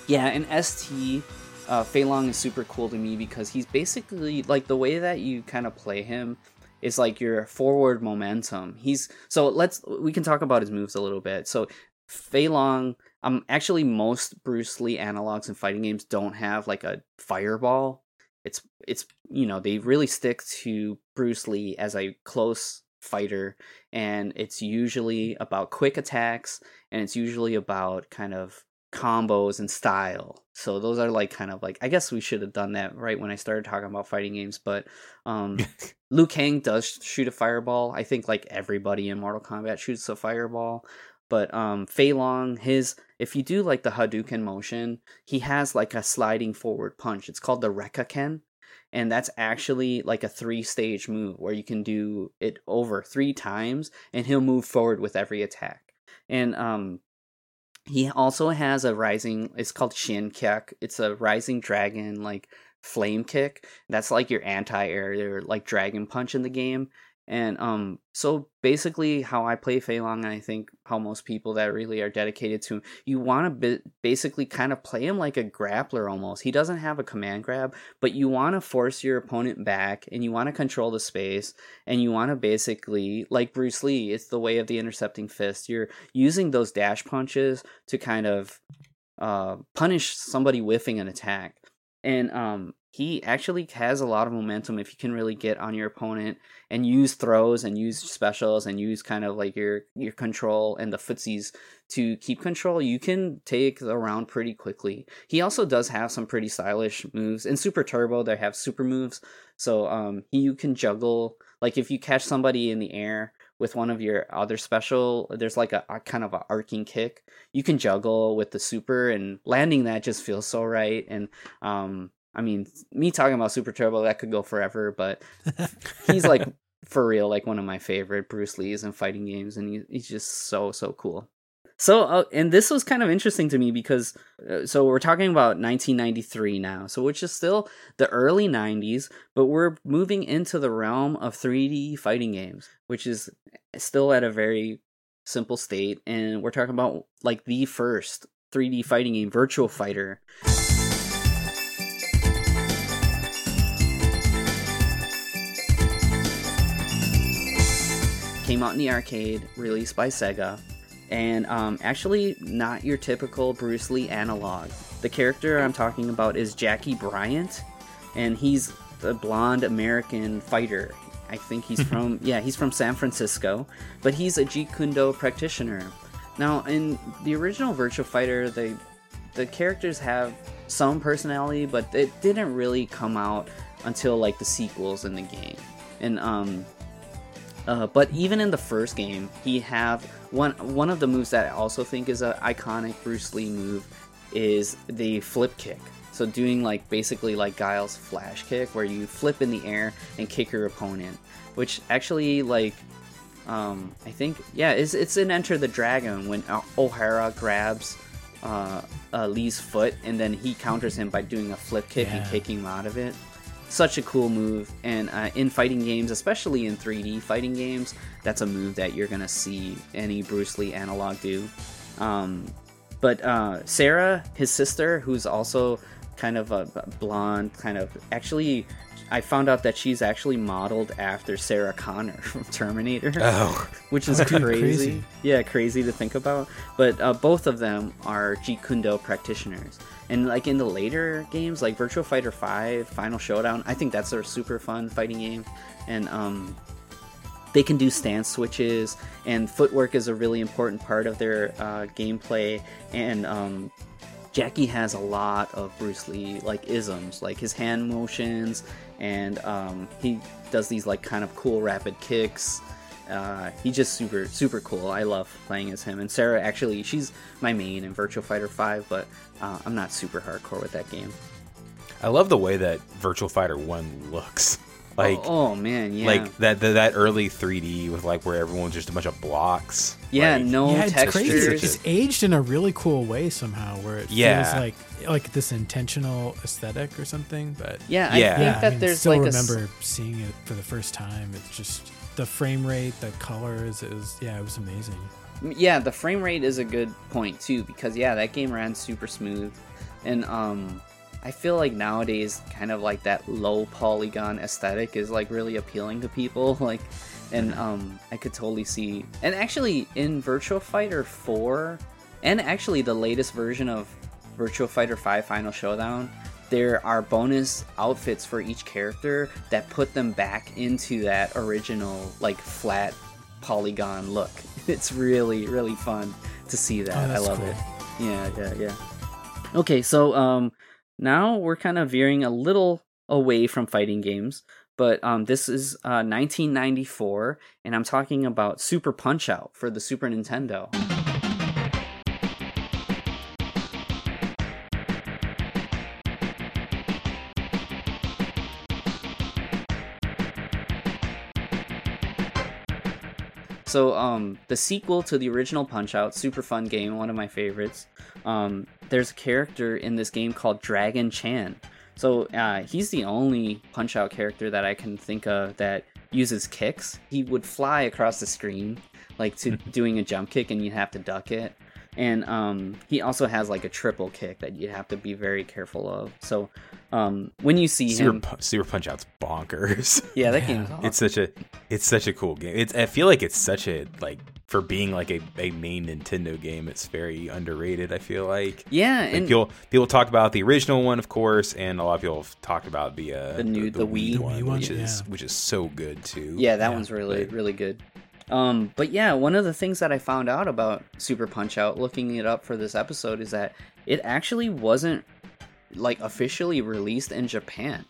yeah, and ST uh, Fei Long is super cool to me because he's basically like the way that you kind of play him is like your forward momentum. He's so let's we can talk about his moves a little bit. So Fei Long, um, actually most Bruce Lee analogs in fighting games don't have like a fireball. It's it's you know they really stick to Bruce Lee as a close fighter, and it's usually about quick attacks, and it's usually about kind of combos and style. So those are like kind of like I guess we should have done that right when I started talking about fighting games, but um [LAUGHS] Liu Kang does shoot a fireball. I think like everybody in Mortal Kombat shoots a fireball. But um Fei Long, his if you do like the Hadouken motion, he has like a sliding forward punch. It's called the Rekka Ken. And that's actually like a three stage move where you can do it over three times and he'll move forward with every attack. And um he also has a rising it's called Shin Kick. It's a rising dragon like flame kick. That's like your anti-air like dragon punch in the game. And um so basically how I play Fei Long and I think how most people that really are dedicated to him, you want to bi- basically kind of play him like a grappler almost. He doesn't have a command grab, but you want to force your opponent back and you want to control the space and you want to basically like Bruce Lee, it's the way of the intercepting fist. You're using those dash punches to kind of uh punish somebody whiffing an attack. And um he actually has a lot of momentum if you can really get on your opponent and use throws and use specials and use kind of like your your control and the footsies to keep control you can take the round pretty quickly. He also does have some pretty stylish moves. In super turbo they have super moves. So um you can juggle like if you catch somebody in the air with one of your other special there's like a, a kind of a arcing kick you can juggle with the super and landing that just feels so right and um I mean, me talking about Super Turbo that could go forever, but [LAUGHS] he's like for real, like one of my favorite Bruce Lee's in fighting games, and he, he's just so so cool. So, uh, and this was kind of interesting to me because, uh, so we're talking about 1993 now, so which is still the early 90s, but we're moving into the realm of 3D fighting games, which is still at a very simple state, and we're talking about like the first 3D fighting game, Virtual Fighter. came out in the arcade, released by Sega, and um, actually not your typical Bruce Lee analog. The character I'm talking about is Jackie Bryant, and he's the blonde American fighter. I think he's [LAUGHS] from yeah he's from San Francisco, but he's a Jeet Kune Do practitioner. Now in the original Virtual Fighter, the the characters have some personality, but it didn't really come out until like the sequels in the game. And um, uh, but even in the first game, he have one one of the moves that I also think is an iconic Bruce Lee move is the flip kick. So doing like basically like Guile's flash kick, where you flip in the air and kick your opponent, which actually like um, I think yeah, it's it's in Enter the Dragon when uh, O'Hara grabs uh, uh, Lee's foot and then he counters him by doing a flip kick and kicking him out of it such a cool move and uh, in fighting games especially in 3d fighting games that's a move that you're gonna see any bruce lee analog do. Um, but uh, Sarah, his sister, who's also kind of a blonde, kind of actually. I found out that she's actually modeled after Sarah Connor [LAUGHS] from Terminator, Oh, [LAUGHS] which is Oh, crazy. crazy. Yeah, crazy to think about. But uh, both of them are Jeet Kune Do practitioners, and like in the later games, like Virtual Fighter Five, Final Showdown, I think that's a super fun fighting game, and um, they can do stance switches and footwork is a really important part of their uh, gameplay and um, jackie has a lot of bruce lee like isms like his hand motions and um, he does these like kind of cool rapid kicks. Uh, he's just super super cool. I love playing as him. And sarah actually she's my main in virtual fighter 5 but uh, i'm not super hardcore with that game. I love the way that Virtual Fighter One looks. [LAUGHS] Like, oh, oh, man yeah like that, that that early 3D with like where everyone's just a bunch of blocks. yeah Like, no yeah, it's textures crazy. Textures. It's aged in a really cool way somehow, where it Yeah. feels like like this intentional aesthetic or something. But yeah, Yeah. i think yeah, that I mean, there's still like a s- remember seeing it for the first time. It's just the frame rate, the colors. It was yeah, it was amazing. yeah the frame rate is a good point too because yeah that game ran super smooth and um i feel like nowadays kind of like that low polygon aesthetic is like really appealing to people [LAUGHS] like and um i could totally see and actually in virtual fighter 4 and actually the latest version of virtual fighter 5 final showdown there are bonus outfits for each character that put them back into that original like flat polygon look. [LAUGHS] It's really really fun to see that. Oh, I love cool. it. Yeah, yeah, yeah. Okay, so um now we're kind of veering a little away from fighting games, but um this is uh 1994 and I'm talking about Super Punch-Out for the Super Nintendo. So, um, the sequel to the original Punch Out, super fun game, one of my favorites. Um, there's a character in this game called Dragon Chan. So, uh, he's the only Punch Out character that I can think of that uses kicks. He would fly across the screen, like to [LAUGHS] doing a jump kick, and you'd have to duck it. And um, he also has like a triple kick that you have to be very careful of. So, um, when you see Super, him, Pu- Super Punch Out's bonkers. [LAUGHS] yeah, that [LAUGHS] Yeah. game's awesome. it's such a it's such a cool game. It's I feel like it's such a like for being like a, a main Nintendo game, it's very underrated. I feel like. yeah, Like and people people talk about the original one, of course, and a lot of people have talked about the uh, The new- the Wii. one, The Wii one, which is which is so good too. Yeah, that Yeah, one's really but- really good. Um, but yeah, one of the things that I found out about Super Punch Out, looking it up for this episode, is that it actually wasn't like officially released in Japan.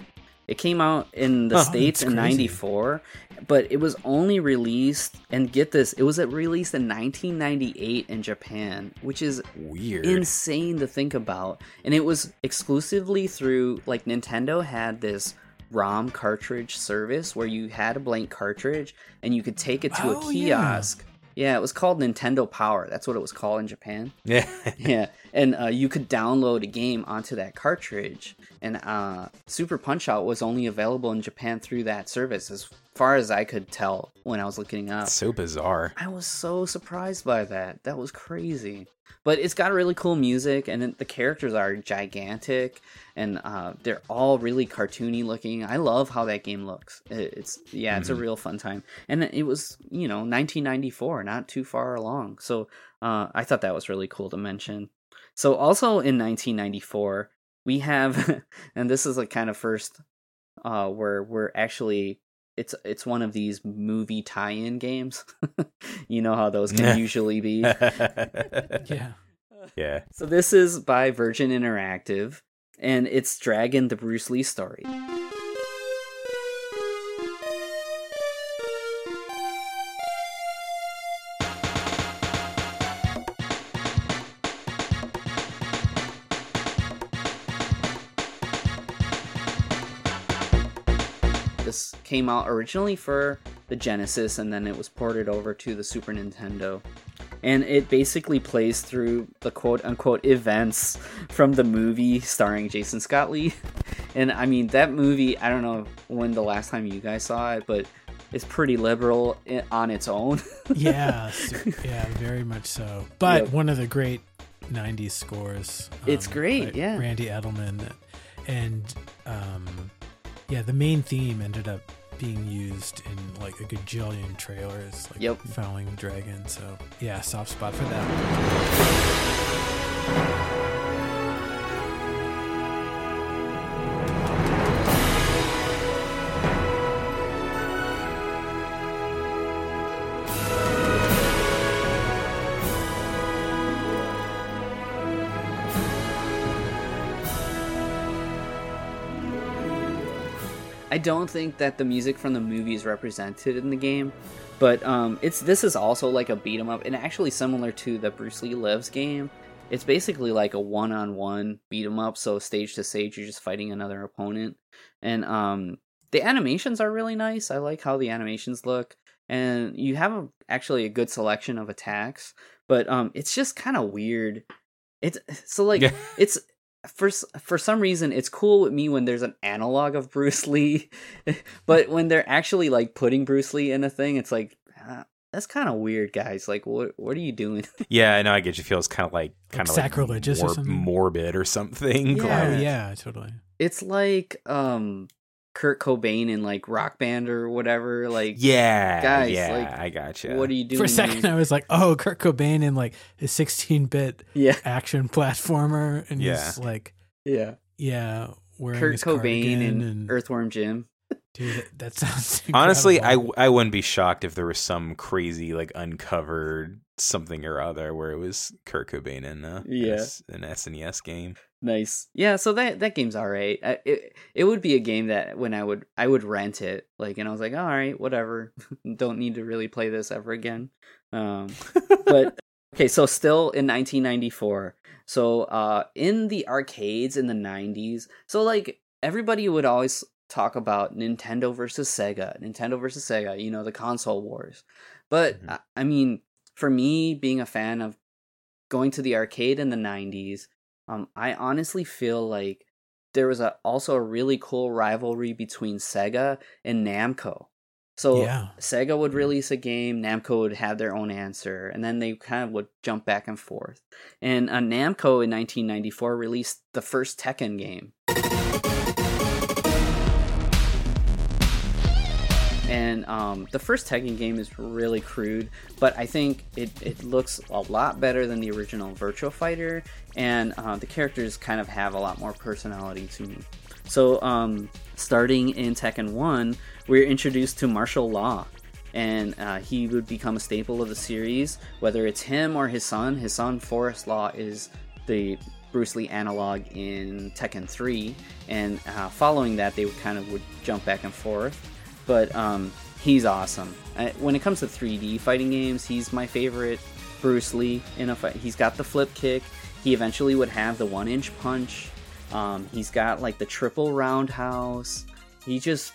It came out in the Huh, states in '94, but it was only released and get this, it was released in 1998 in Japan, which is weird. insane to think about. And it was exclusively through like Nintendo had this ROM cartridge service where you had a blank cartridge and you could take it to Oh, a kiosk. Yeah. It was called Nintendo Power. That's what it was called in Japan. yeah, [LAUGHS] yeah, and uh, you could download a game onto that cartridge. And uh, Super Punch Out was only available in Japan through that service, as far as I could tell when I was looking up. it's so bizarre. I was so surprised by that. That was crazy. But it's got really cool music, and the characters are gigantic, and uh, they're all really cartoony looking. I love how that game looks. It's yeah, it's a real fun time, and it was you know 1994, not too far along. So uh, I thought that was really cool to mention. So also in 1994, we have, [LAUGHS] and this is like kind of first uh, where we're actually it's it's one of these movie tie-in games. [LAUGHS] you know how those can usually be. [LAUGHS] Yeah. yeah. So this is by Virgin Interactive, and it's Dragon: The Bruce Lee Story. Came out originally for the Genesis and then it was ported over to the Super Nintendo. And it basically plays through the quote unquote events from the movie starring Jason Scott Lee. [LAUGHS] And I mean, that movie, I don't know when the last time you guys saw it, but it's pretty liberal on its own. [LAUGHS] Yeah. yeah. Very much so. But Yep. one of the great '90s scores. It's um, great, yeah. Randy Edelman, and um, yeah, the main theme ended up being used in like a gajillion trailers. Like Yep. Following Dragon. So yeah, soft spot for that. I don't think that the music from the movie is represented in the game, but um, it's this is also like a beat 'em up, and actually similar to the Bruce Lee Lives game. It's basically like a one-on-one beat 'em up, so stage to stage, you're just fighting another opponent, and um, the animations are really nice. I like how the animations look, and you have a, actually a good selection of attacks, but um, it's just kind of weird. It's so like Yeah. it's for for some reason it's cool with me when there's an analog of Bruce [LAUGHS] Lee, but when they're actually like putting Bruce Lee in a thing, it's like uh, that's kind of weird, guys. Like, what what are you doing? [LAUGHS] Yeah, I know. I get you. Feels kind of like kind of sacrilegious or something? morbid or something. [LAUGHS] Yeah. Oh like- yeah, totally. it's like um Kurt Cobain in like Rock Band or whatever. Like, yeah, Guys, yeah. like, I got you. what are you doing? For a second, here? I was like, "Oh, Kurt Cobain in like a 16-bit yeah, action platformer," and Yeah. he's like, yeah. "Yeah, wearing Kurt his Cobain and, and Earthworm Jim. dude, that, that sounds [LAUGHS] Honestly, I. I wouldn't be shocked if there was some crazy like uncovered something or other where it was Kurt Cobain in a Yeah. S- an SNES game. Nice. Yeah, so that that game's all right. I, it it would be a game that when I would I would rent it, like, and I was like, all right, whatever. [LAUGHS] Don't need to really play this ever again. Um, but [LAUGHS] okay, so still in 1994. So uh, in the arcades in the 90s, so like everybody would always talk about Nintendo versus Sega, Nintendo versus Sega. You know, the console wars. But Mhm. I, I mean, for me, being a fan of going to the arcade in the 90s um, I honestly feel like there was a also a really cool rivalry between Sega and Namco. So Yeah. Sega would release a game, Namco would have their own answer, and then they kind of would jump back and forth. And uh, Namco in 1994 released the first Tekken game. And um, the first Tekken game is really crude, but I think it, it looks a lot better than the original Virtual Fighter, and uh, the characters kind of have a lot more personality to me. So, um, starting in Tekken 1, we're introduced to Martial Law, and uh, he would become a staple of the series, whether it's him or his son. His son, Forest Law, is the Bruce Lee analog in Tekken 3, and uh, following that, they would kind of would jump back and forth but um, he's awesome. When it comes to 3D fighting games, he's my favorite Bruce Lee in a fight. He's got the flip kick. He eventually would have the one inch punch. Um, he's got like the triple roundhouse. He just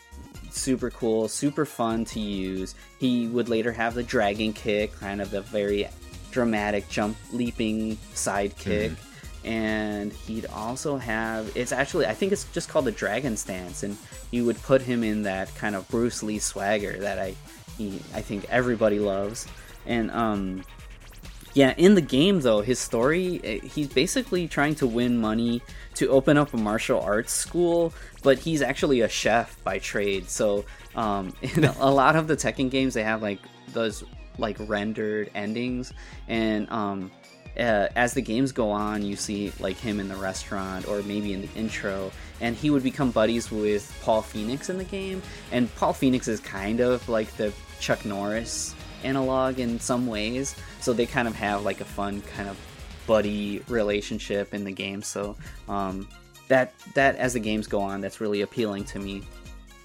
super cool, super fun to use. He would later have the dragon kick, kind of the very dramatic jump leaping side kick. And he'd also have it's actually I think it's just called the dragon stance and you would put him in that kind of Bruce Lee swagger that I he, I think everybody loves. And um yeah, in the game though, his story eh, he's basically trying to win money to open up a martial arts school, but he's actually a chef by trade. So um [LAUGHS] in a lot of the Tekken games they have like those like rendered endings and um uh, as the games go on, you see like him in the restaurant or maybe in the intro, and he would become buddies with Paul Phoenix in the game. And Paul Phoenix is kind of like the Chuck Norris analog in some ways, so they kind of have like a fun kind of buddy relationship in the game. So um, that that as the games go on, that's really appealing to me.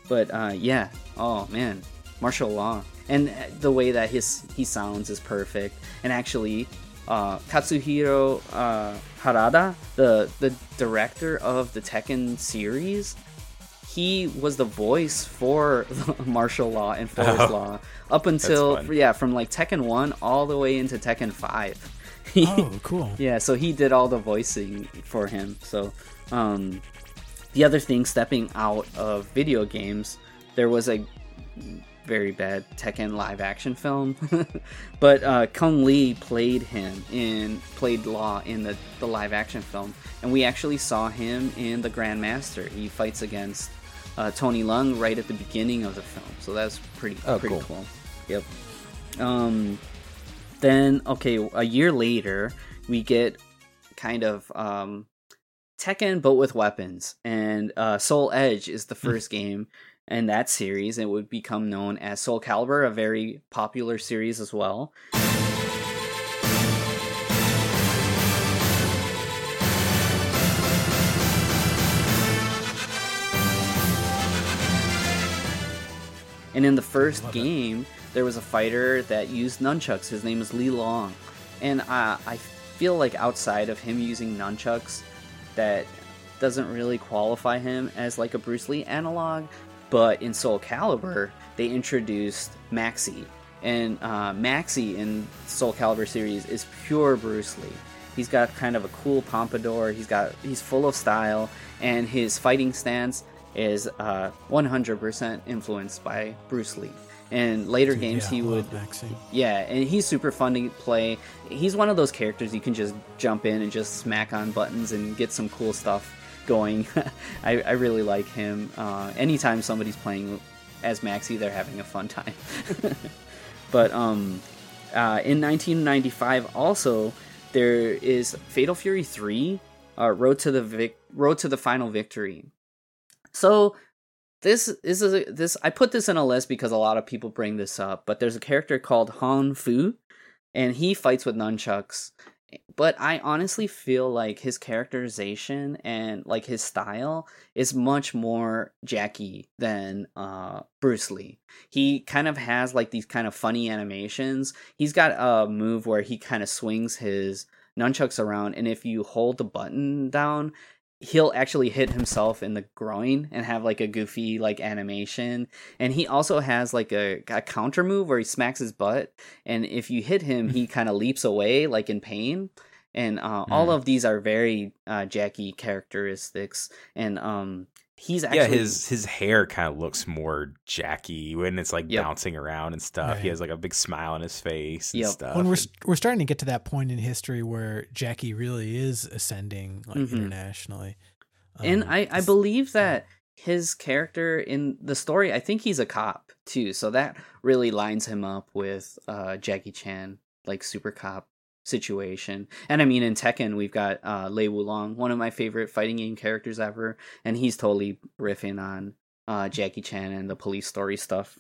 But uh, yeah, oh man, martial law and the way that his he sounds is perfect. And actually, uh, Katsuhiro uh, Harada, the the director of the Tekken series, he was the voice for [LAUGHS] martial law and forest Oh, law up until yeah from like Tekken one all the way into Tekken five. He- [LAUGHS] Oh, cool. yeah, so he did all the voicing for him. So, um, the other thing, stepping out of video games, there was a very bad Tekken live action film. [LAUGHS] but uh, Cung Le played him in played Law in the, the live action film, and we actually saw him in the Grandmaster. He fights against uh, Tony Leung right at the beginning of the film, so that's pretty Oh, pretty cool. cool. Yep. Um, then okay, a year later, we get kind of um, Tekken, but with weapons. And uh, Soul Edge is the first game in that series. It would become known as Soul Calibur, a very popular series as well. And in the first game, there was a fighter that used nunchucks. His name is Li Long. And uh, I feel like outside of him using nunchucks, that doesn't really qualify him as like a Bruce Lee analog. But in Soul Calibur, they introduced Maxi. And uh, Maxi in Soul Calibur series is pure Bruce Lee. He's got kind of a cool pompadour. He's got he's full of style, and his fighting stance is uh, 100% influenced by Bruce Lee. And later Dude, games, yeah, he would Maxi. yeah, and he's super fun to play. He's one of those characters you can just jump in and just smack on buttons and get some cool stuff going. [LAUGHS] I, I really like him. Uh, anytime somebody's playing as Maxi, they're having a fun time. [LAUGHS] but um, uh, in 1995, also there is Fatal Fury 3, uh, Road to the Vic- Road to the Final Victory. So this is a, this I put this in a list because a lot of people bring this up, but there's a character called Hon-Fu, and he fights with nunchucks. But I honestly feel like his characterization and like his style is much more Jackie than uh, Bruce Lee. He kind of has like these kind of funny animations. He's got a move where he kind of swings his nunchucks around, and if you hold the button down, he'll actually hit himself in the groin and have like a goofy like animation. And he also has like a, a counter move where he smacks his butt and if you hit him he [LAUGHS] kind of leaps away like in pain. And uh, all Mm. of these are very uh, jackie characteristics. And um he's actually yeah, his his hair kind of looks more Jackie when it's like Yep. bouncing around and stuff. He has like a big smile on his face and stuff. when we're and- we're starting to get to that point in history where Jackie really is ascending like Mhm. internationally. and Um, I, I believe that his character in the story i think he's a cop too so that really lines him up with uh jackie chan like super cop situation. And i mean in tekken we've got uh lei wulong one of my favorite fighting game characters ever and he's totally riffing on uh jackie chan and the police story stuff.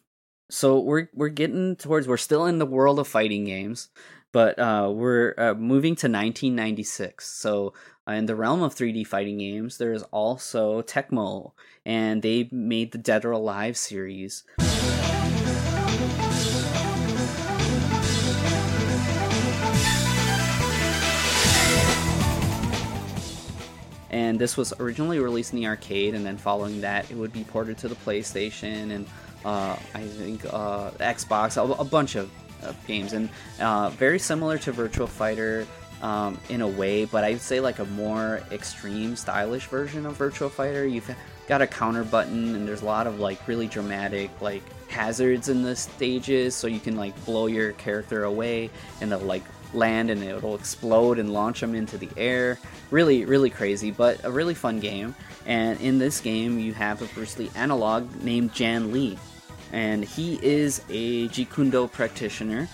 So we're we're getting towards we're still in the world of fighting games but uh, we're uh, moving to 1996 so uh, in the realm of 3D fighting games, there's also Tecmo, and they made the Dead or Alive series. And this was originally released in the arcade, and then following that, it would be ported to the PlayStation and uh, I think uh, Xbox, a, a bunch of, of games, and uh, very similar to Virtual Fighter um, in a way, but I'd say like a more extreme, stylish version of Virtual Fighter. You've got a counter button, and there's a lot of like really dramatic like hazards in the stages, so you can like blow your character away, and they'll like land and it'll explode and launch them into the air. Really, really crazy, but a really fun game. And in this game, you have a Bruce Lee analog named Jan Lee, and he is a Jeet practitioner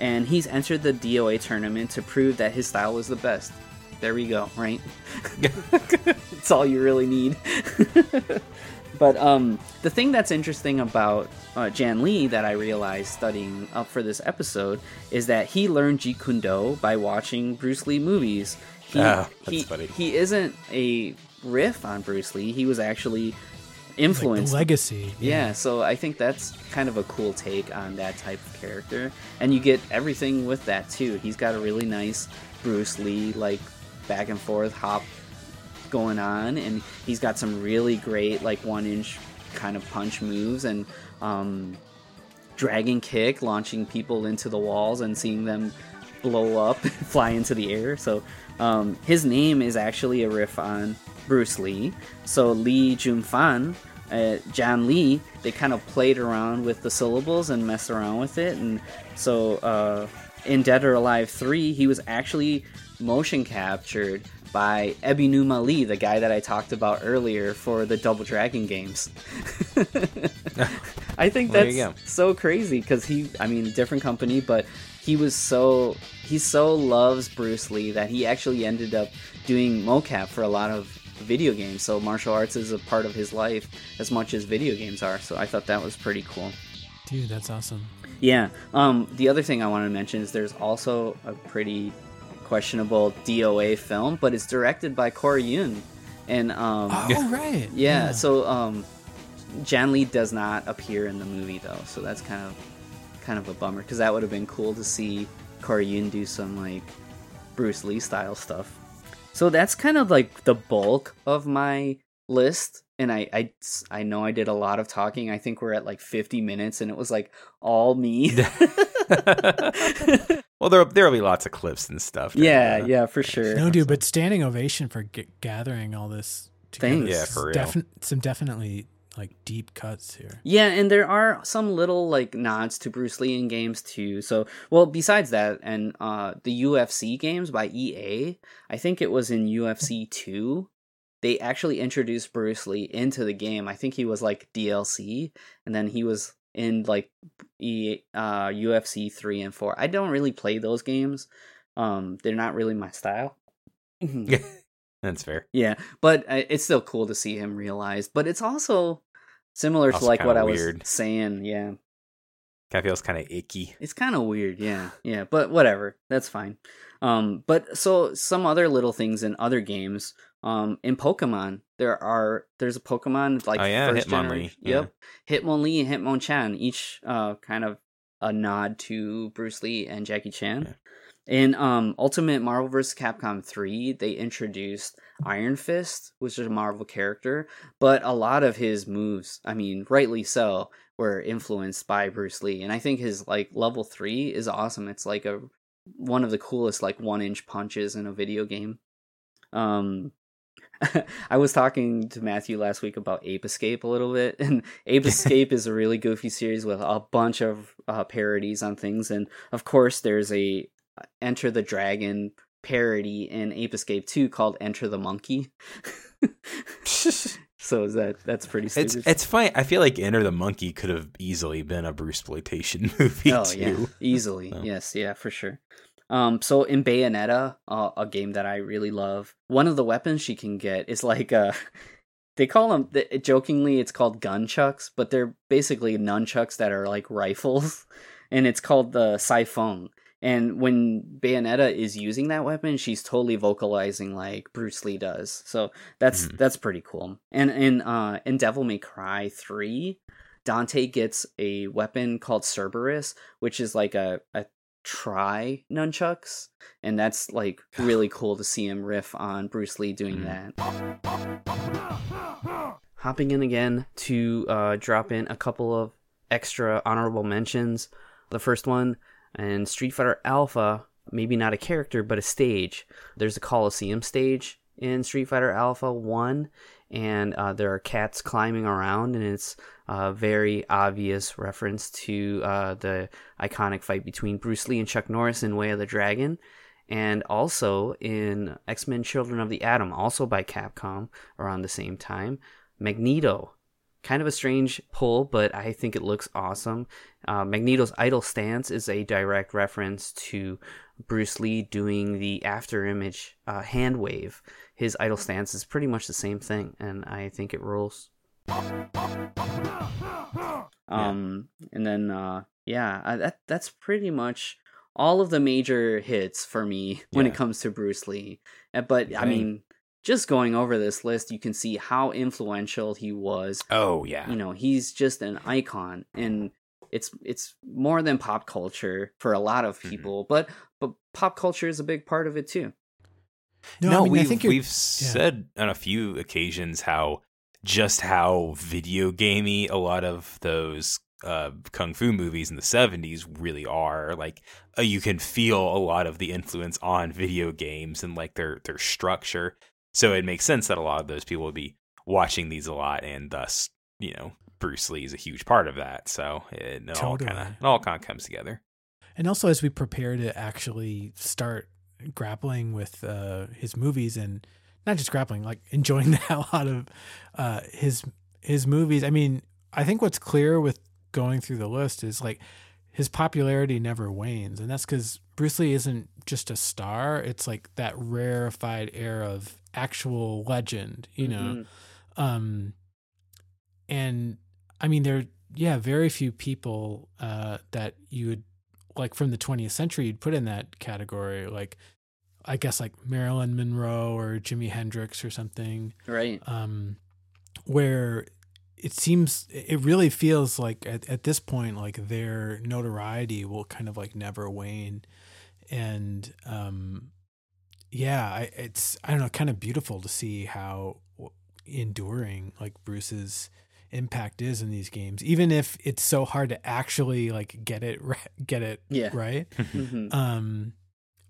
and he's entered the DOA tournament to prove that his style is the best. There we go, right? [LAUGHS] That's all you really need. [LAUGHS] but um, the thing that's interesting about uh, Jan Lee that I realized studying up for this episode is that he learned Jeet Kune Do by watching Bruce Lee movies. He, Ah, that's he, funny. he isn't a riff on Bruce Lee. He was actually like the influenced legacy. yeah, so I think that's kind of a cool take on that type of character. And you get everything with that too. He's got a really nice Bruce Lee like back and forth hop going on and he's got some really great like one inch kind of punch moves and um dragon kick launching people into the walls and seeing them blow up [LAUGHS] fly into the air so um, his name is actually a riff on bruce lee so lee junfan uh, John Lee, they kind of played around with the syllables and messed around with it. And so uh, in Dead or Alive 3, he was actually motion captured by Ebinuma Lee, the guy that I talked about earlier for the Double Dragon games. [LAUGHS] I think Well, that's so crazy because he, I mean, different company, but he was so he so loves Bruce Lee that he actually ended up doing mocap for a lot of video games. So martial arts is a part of his life as much as video games are. So I thought that was pretty cool. Dude, that's awesome. Yeah. Um, the other thing I want to mention is there's also a pretty questionable DOA film, but it's directed by Corey Yuen. And um, Oh, right. yeah, so um, Jan Lee does not appear in the movie though, so that's kind of kind of a bummer because that would have been cool to see Corey Yuen do some like Bruce Lee style stuff. So that's kind of like the bulk of my list, and I I I know I did a lot of talking. I think we're at like 50 minutes, and it was like all me. [LAUGHS] well, there there'll be lots of clips and stuff. yeah, the- yeah, for sure. No, dude, but standing ovation for g- gathering all this. together. Thanks. Yeah, for real. Defin- some definitely like deep cuts here. Yeah, and there are some little like nods to Bruce Lee in games too. So, well, besides that, and uh, the UFC games by EA, I think it was in UFC two. They actually introduced Bruce Lee into the game. I think he was like DLC, and then he was in like e, uh, UFC three and four. I don't really play those games. Um, they're not really my style. [LAUGHS] [LAUGHS] That's fair. Yeah, but uh, it's still cool to see him realized. But it's also similar to like what kinda I was saying. Yeah, Kind of feels kind of icky. it's kind of weird. Yeah, yeah, but whatever, that's fine. Um, but so some other little things in other games. Um, in Pokemon, there are there's a Pokemon like Oh, yeah, first Hitmonlee, generation. yeah. Yep, Hitmonlee and Hitmonchan, each uh kind of a nod to Bruce Lee and Jackie Chan. Yeah. In um, Ultimate Marvel vs. Capcom 3, they introduced Iron Fist, which is a Marvel character, but a lot of his moves, I mean, rightly so, were influenced by Bruce Lee. And I think his like level 3 is awesome. It's like a one of the coolest like 1-inch punches in a video game. Um [LAUGHS] I was talking to Matthew last week about Ape Escape a little bit, [LAUGHS] and Ape [LAUGHS] Escape is a really goofy series with a bunch of uh, parodies on things, and of course, there's a uh, Enter the Dragon parody in Ape Escape 2 called Enter the Monkey. so is that that's pretty It's stupid. it's funny. I feel like Enter the Monkey could have easily been a Bruce exploitation movie oh too. yeah, easily. So. Yes, yeah, for sure. Um, so in Bayonetta, uh, a game that I really love, one of the weapons she can get is like uh [LAUGHS] They call them th- jokingly. It's called gunchucks, but they're basically nunchucks that are like rifles, [LAUGHS] and it's called the Sai Fung. And when Bayonetta is using that weapon, she's totally vocalizing like Bruce Lee does. So that's Mhm. that's pretty cool. And in uh in Devil May Cry 3, Dante gets a weapon called Cerberus, which is like a, a try nunchucks. And that's like really [SIGHS] cool to see him riff on Bruce Lee doing Mhm. that. Hopping in again to uh, drop in a couple of extra honorable mentions. The first one, in Street Fighter Alpha, maybe not a character, but a stage. There's a Coliseum stage in Street Fighter Alpha 1, and uh, there are cats climbing around, and it's a very obvious reference to uh, the iconic fight between Bruce Lee and Chuck Norris in Way of the Dragon. And also in X Men Children of the Atom, also by Capcom around the same time, Magneto. Kind of a strange pull, but I think it looks awesome. Uh, Magneto's idle stance is a direct reference to Bruce Lee doing the after image uh, hand wave. His idle stance is pretty much the same thing, and I think it rules. Um, and then uh, yeah, I, that that's pretty much all of the major hits for me when Yeah. it comes to Bruce Lee. Uh, But I mean, just going over this list, you can see how influential he was Oh yeah. you know he's just an icon and it's it's more than pop culture for a lot of Mhm. people but but pop culture is a big part of it too No, No, I mean, we've think we've said on a few occasions how just how video gamey a lot of those uh, kung fu movies in the '70s really are. Like uh, you can feel a lot of the influence on video games and like their their structure. So it makes sense that a lot of those people would be watching these a lot and thus you know, Bruce Lee is a huge part of that. So it, it all kind of it all kind of comes together. And also, as we prepare to actually start grappling with uh, his movies and not just grappling, like [LAUGHS] enjoying the hell out of uh, his his movies. I mean, I think what's clear with going through the list is like his popularity never wanes, and that's because Bruce Lee isn't just a star; it's like that rarefied air of actual legend, you know. Mhm. Um, and I mean, there, yeah, very few people uh, that you would like from the 20th century you'd put in that category. Like, I guess like Marilyn Monroe or Jimi Hendrix or something. Right. Um, where it seems it really feels like at, at this point like their notoriety will kind of like never wane and um yeah I, it's i don't know kind of beautiful to see how enduring like bruce's impact is in these games even if it's so hard to actually like get it [LAUGHS] get it Yeah. right [LAUGHS] Mhm. um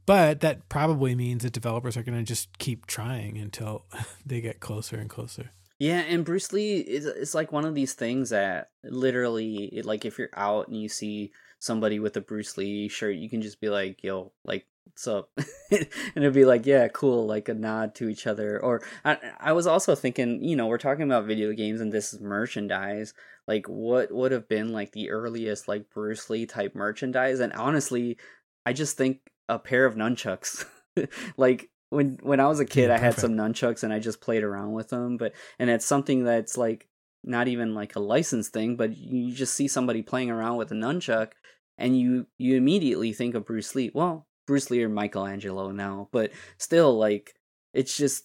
but that probably means that developers are going to just keep trying until [LAUGHS] they get closer and closer Yeah, and Bruce Lee is it's like one of these things that literally, it- like if you're out and you see somebody with a Bruce Lee shirt, you can just be like, "Yo, like, what's up?" [LAUGHS] and it'd be like, "Yeah, cool," like a nod to each other. Or I, I was also thinking, you know, we're talking about video games and this is merchandise. Like, what would have been like the earliest like Bruce Lee type merchandise? And honestly, I just think a pair of nunchucks, [LAUGHS] like. When when I was a kid, Yeah, I had some nunchucks and I just played around with them. But and it's something that's like not even like a licensed thing, but you just see somebody playing around with a nunchuck, and you you immediately think of Bruce Lee. Well, Bruce Lee or Michelangelo now, but still, like it's just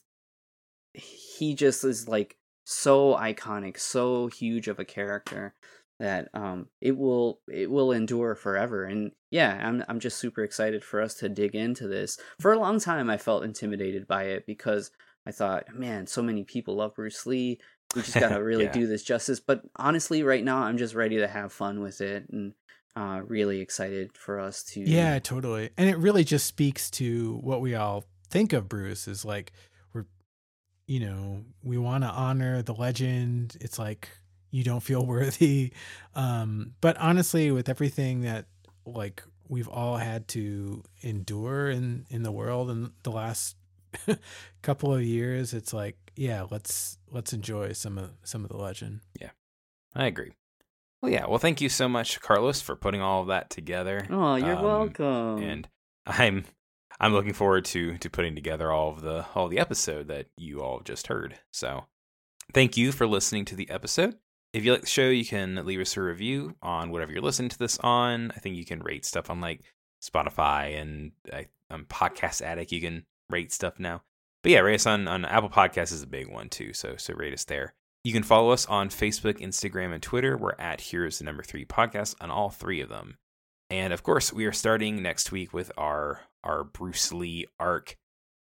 he just is like so iconic, so huge of a character that um it will it will endure forever and yeah i'm i'm just super excited for us to dig into this for a long time i felt intimidated by it because i thought man so many people love bruce lee we just gotta [LAUGHS] really Yeah. do this justice but honestly right now i'm just ready to have fun with it and uh really excited for us to Yeah, totally. And it really just speaks to what we all think of Bruce is like we're you know, we want to honor the legend. It's like you don't feel [LAUGHS] worthy. Um but honestly with everything that like we've all had to endure in in the world in the last [LAUGHS] couple of years, it's like yeah, let's let's enjoy some of some of the legend. Yeah, I agree. Well, yeah. Well, thank you so much, Carlos, for putting all of that together. oh you're Um, welcome and I'm I'm looking forward to to putting together all of the all the episode that you all just heard. So thank you for listening to the episode. If you like the show, you can leave us a review on whatever you're listening to this on. I think you can rate stuff on like Spotify and I, Podcast Addict. You can rate stuff now. But yeah, rate us on, on Apple Podcasts is a big one too. So so rate us there. You can follow us on Facebook, Instagram, and Twitter. We're at Here's the Number Three Podcast on all three of them. And of course, we are starting next week with our our Bruce Lee arc.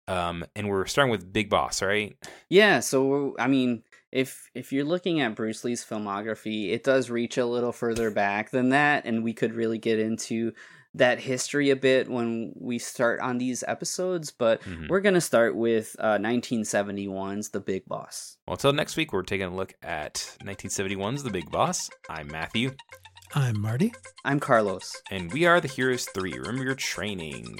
Um, and we're starting with Big Boss, right? Yeah, so I mean, if if you're looking at Bruce Lee's filmography, it does reach a little further back than that, and we could really get into that history a bit when we start on these episodes. But Mhm. we're gonna start with uh, 1971's The Big Boss. Well, until next week, we're taking a look at 1971's The Big Boss. I'm Matthew, I'm Marty. I'm Carlos. and we are the Heroes 3. Remember your training.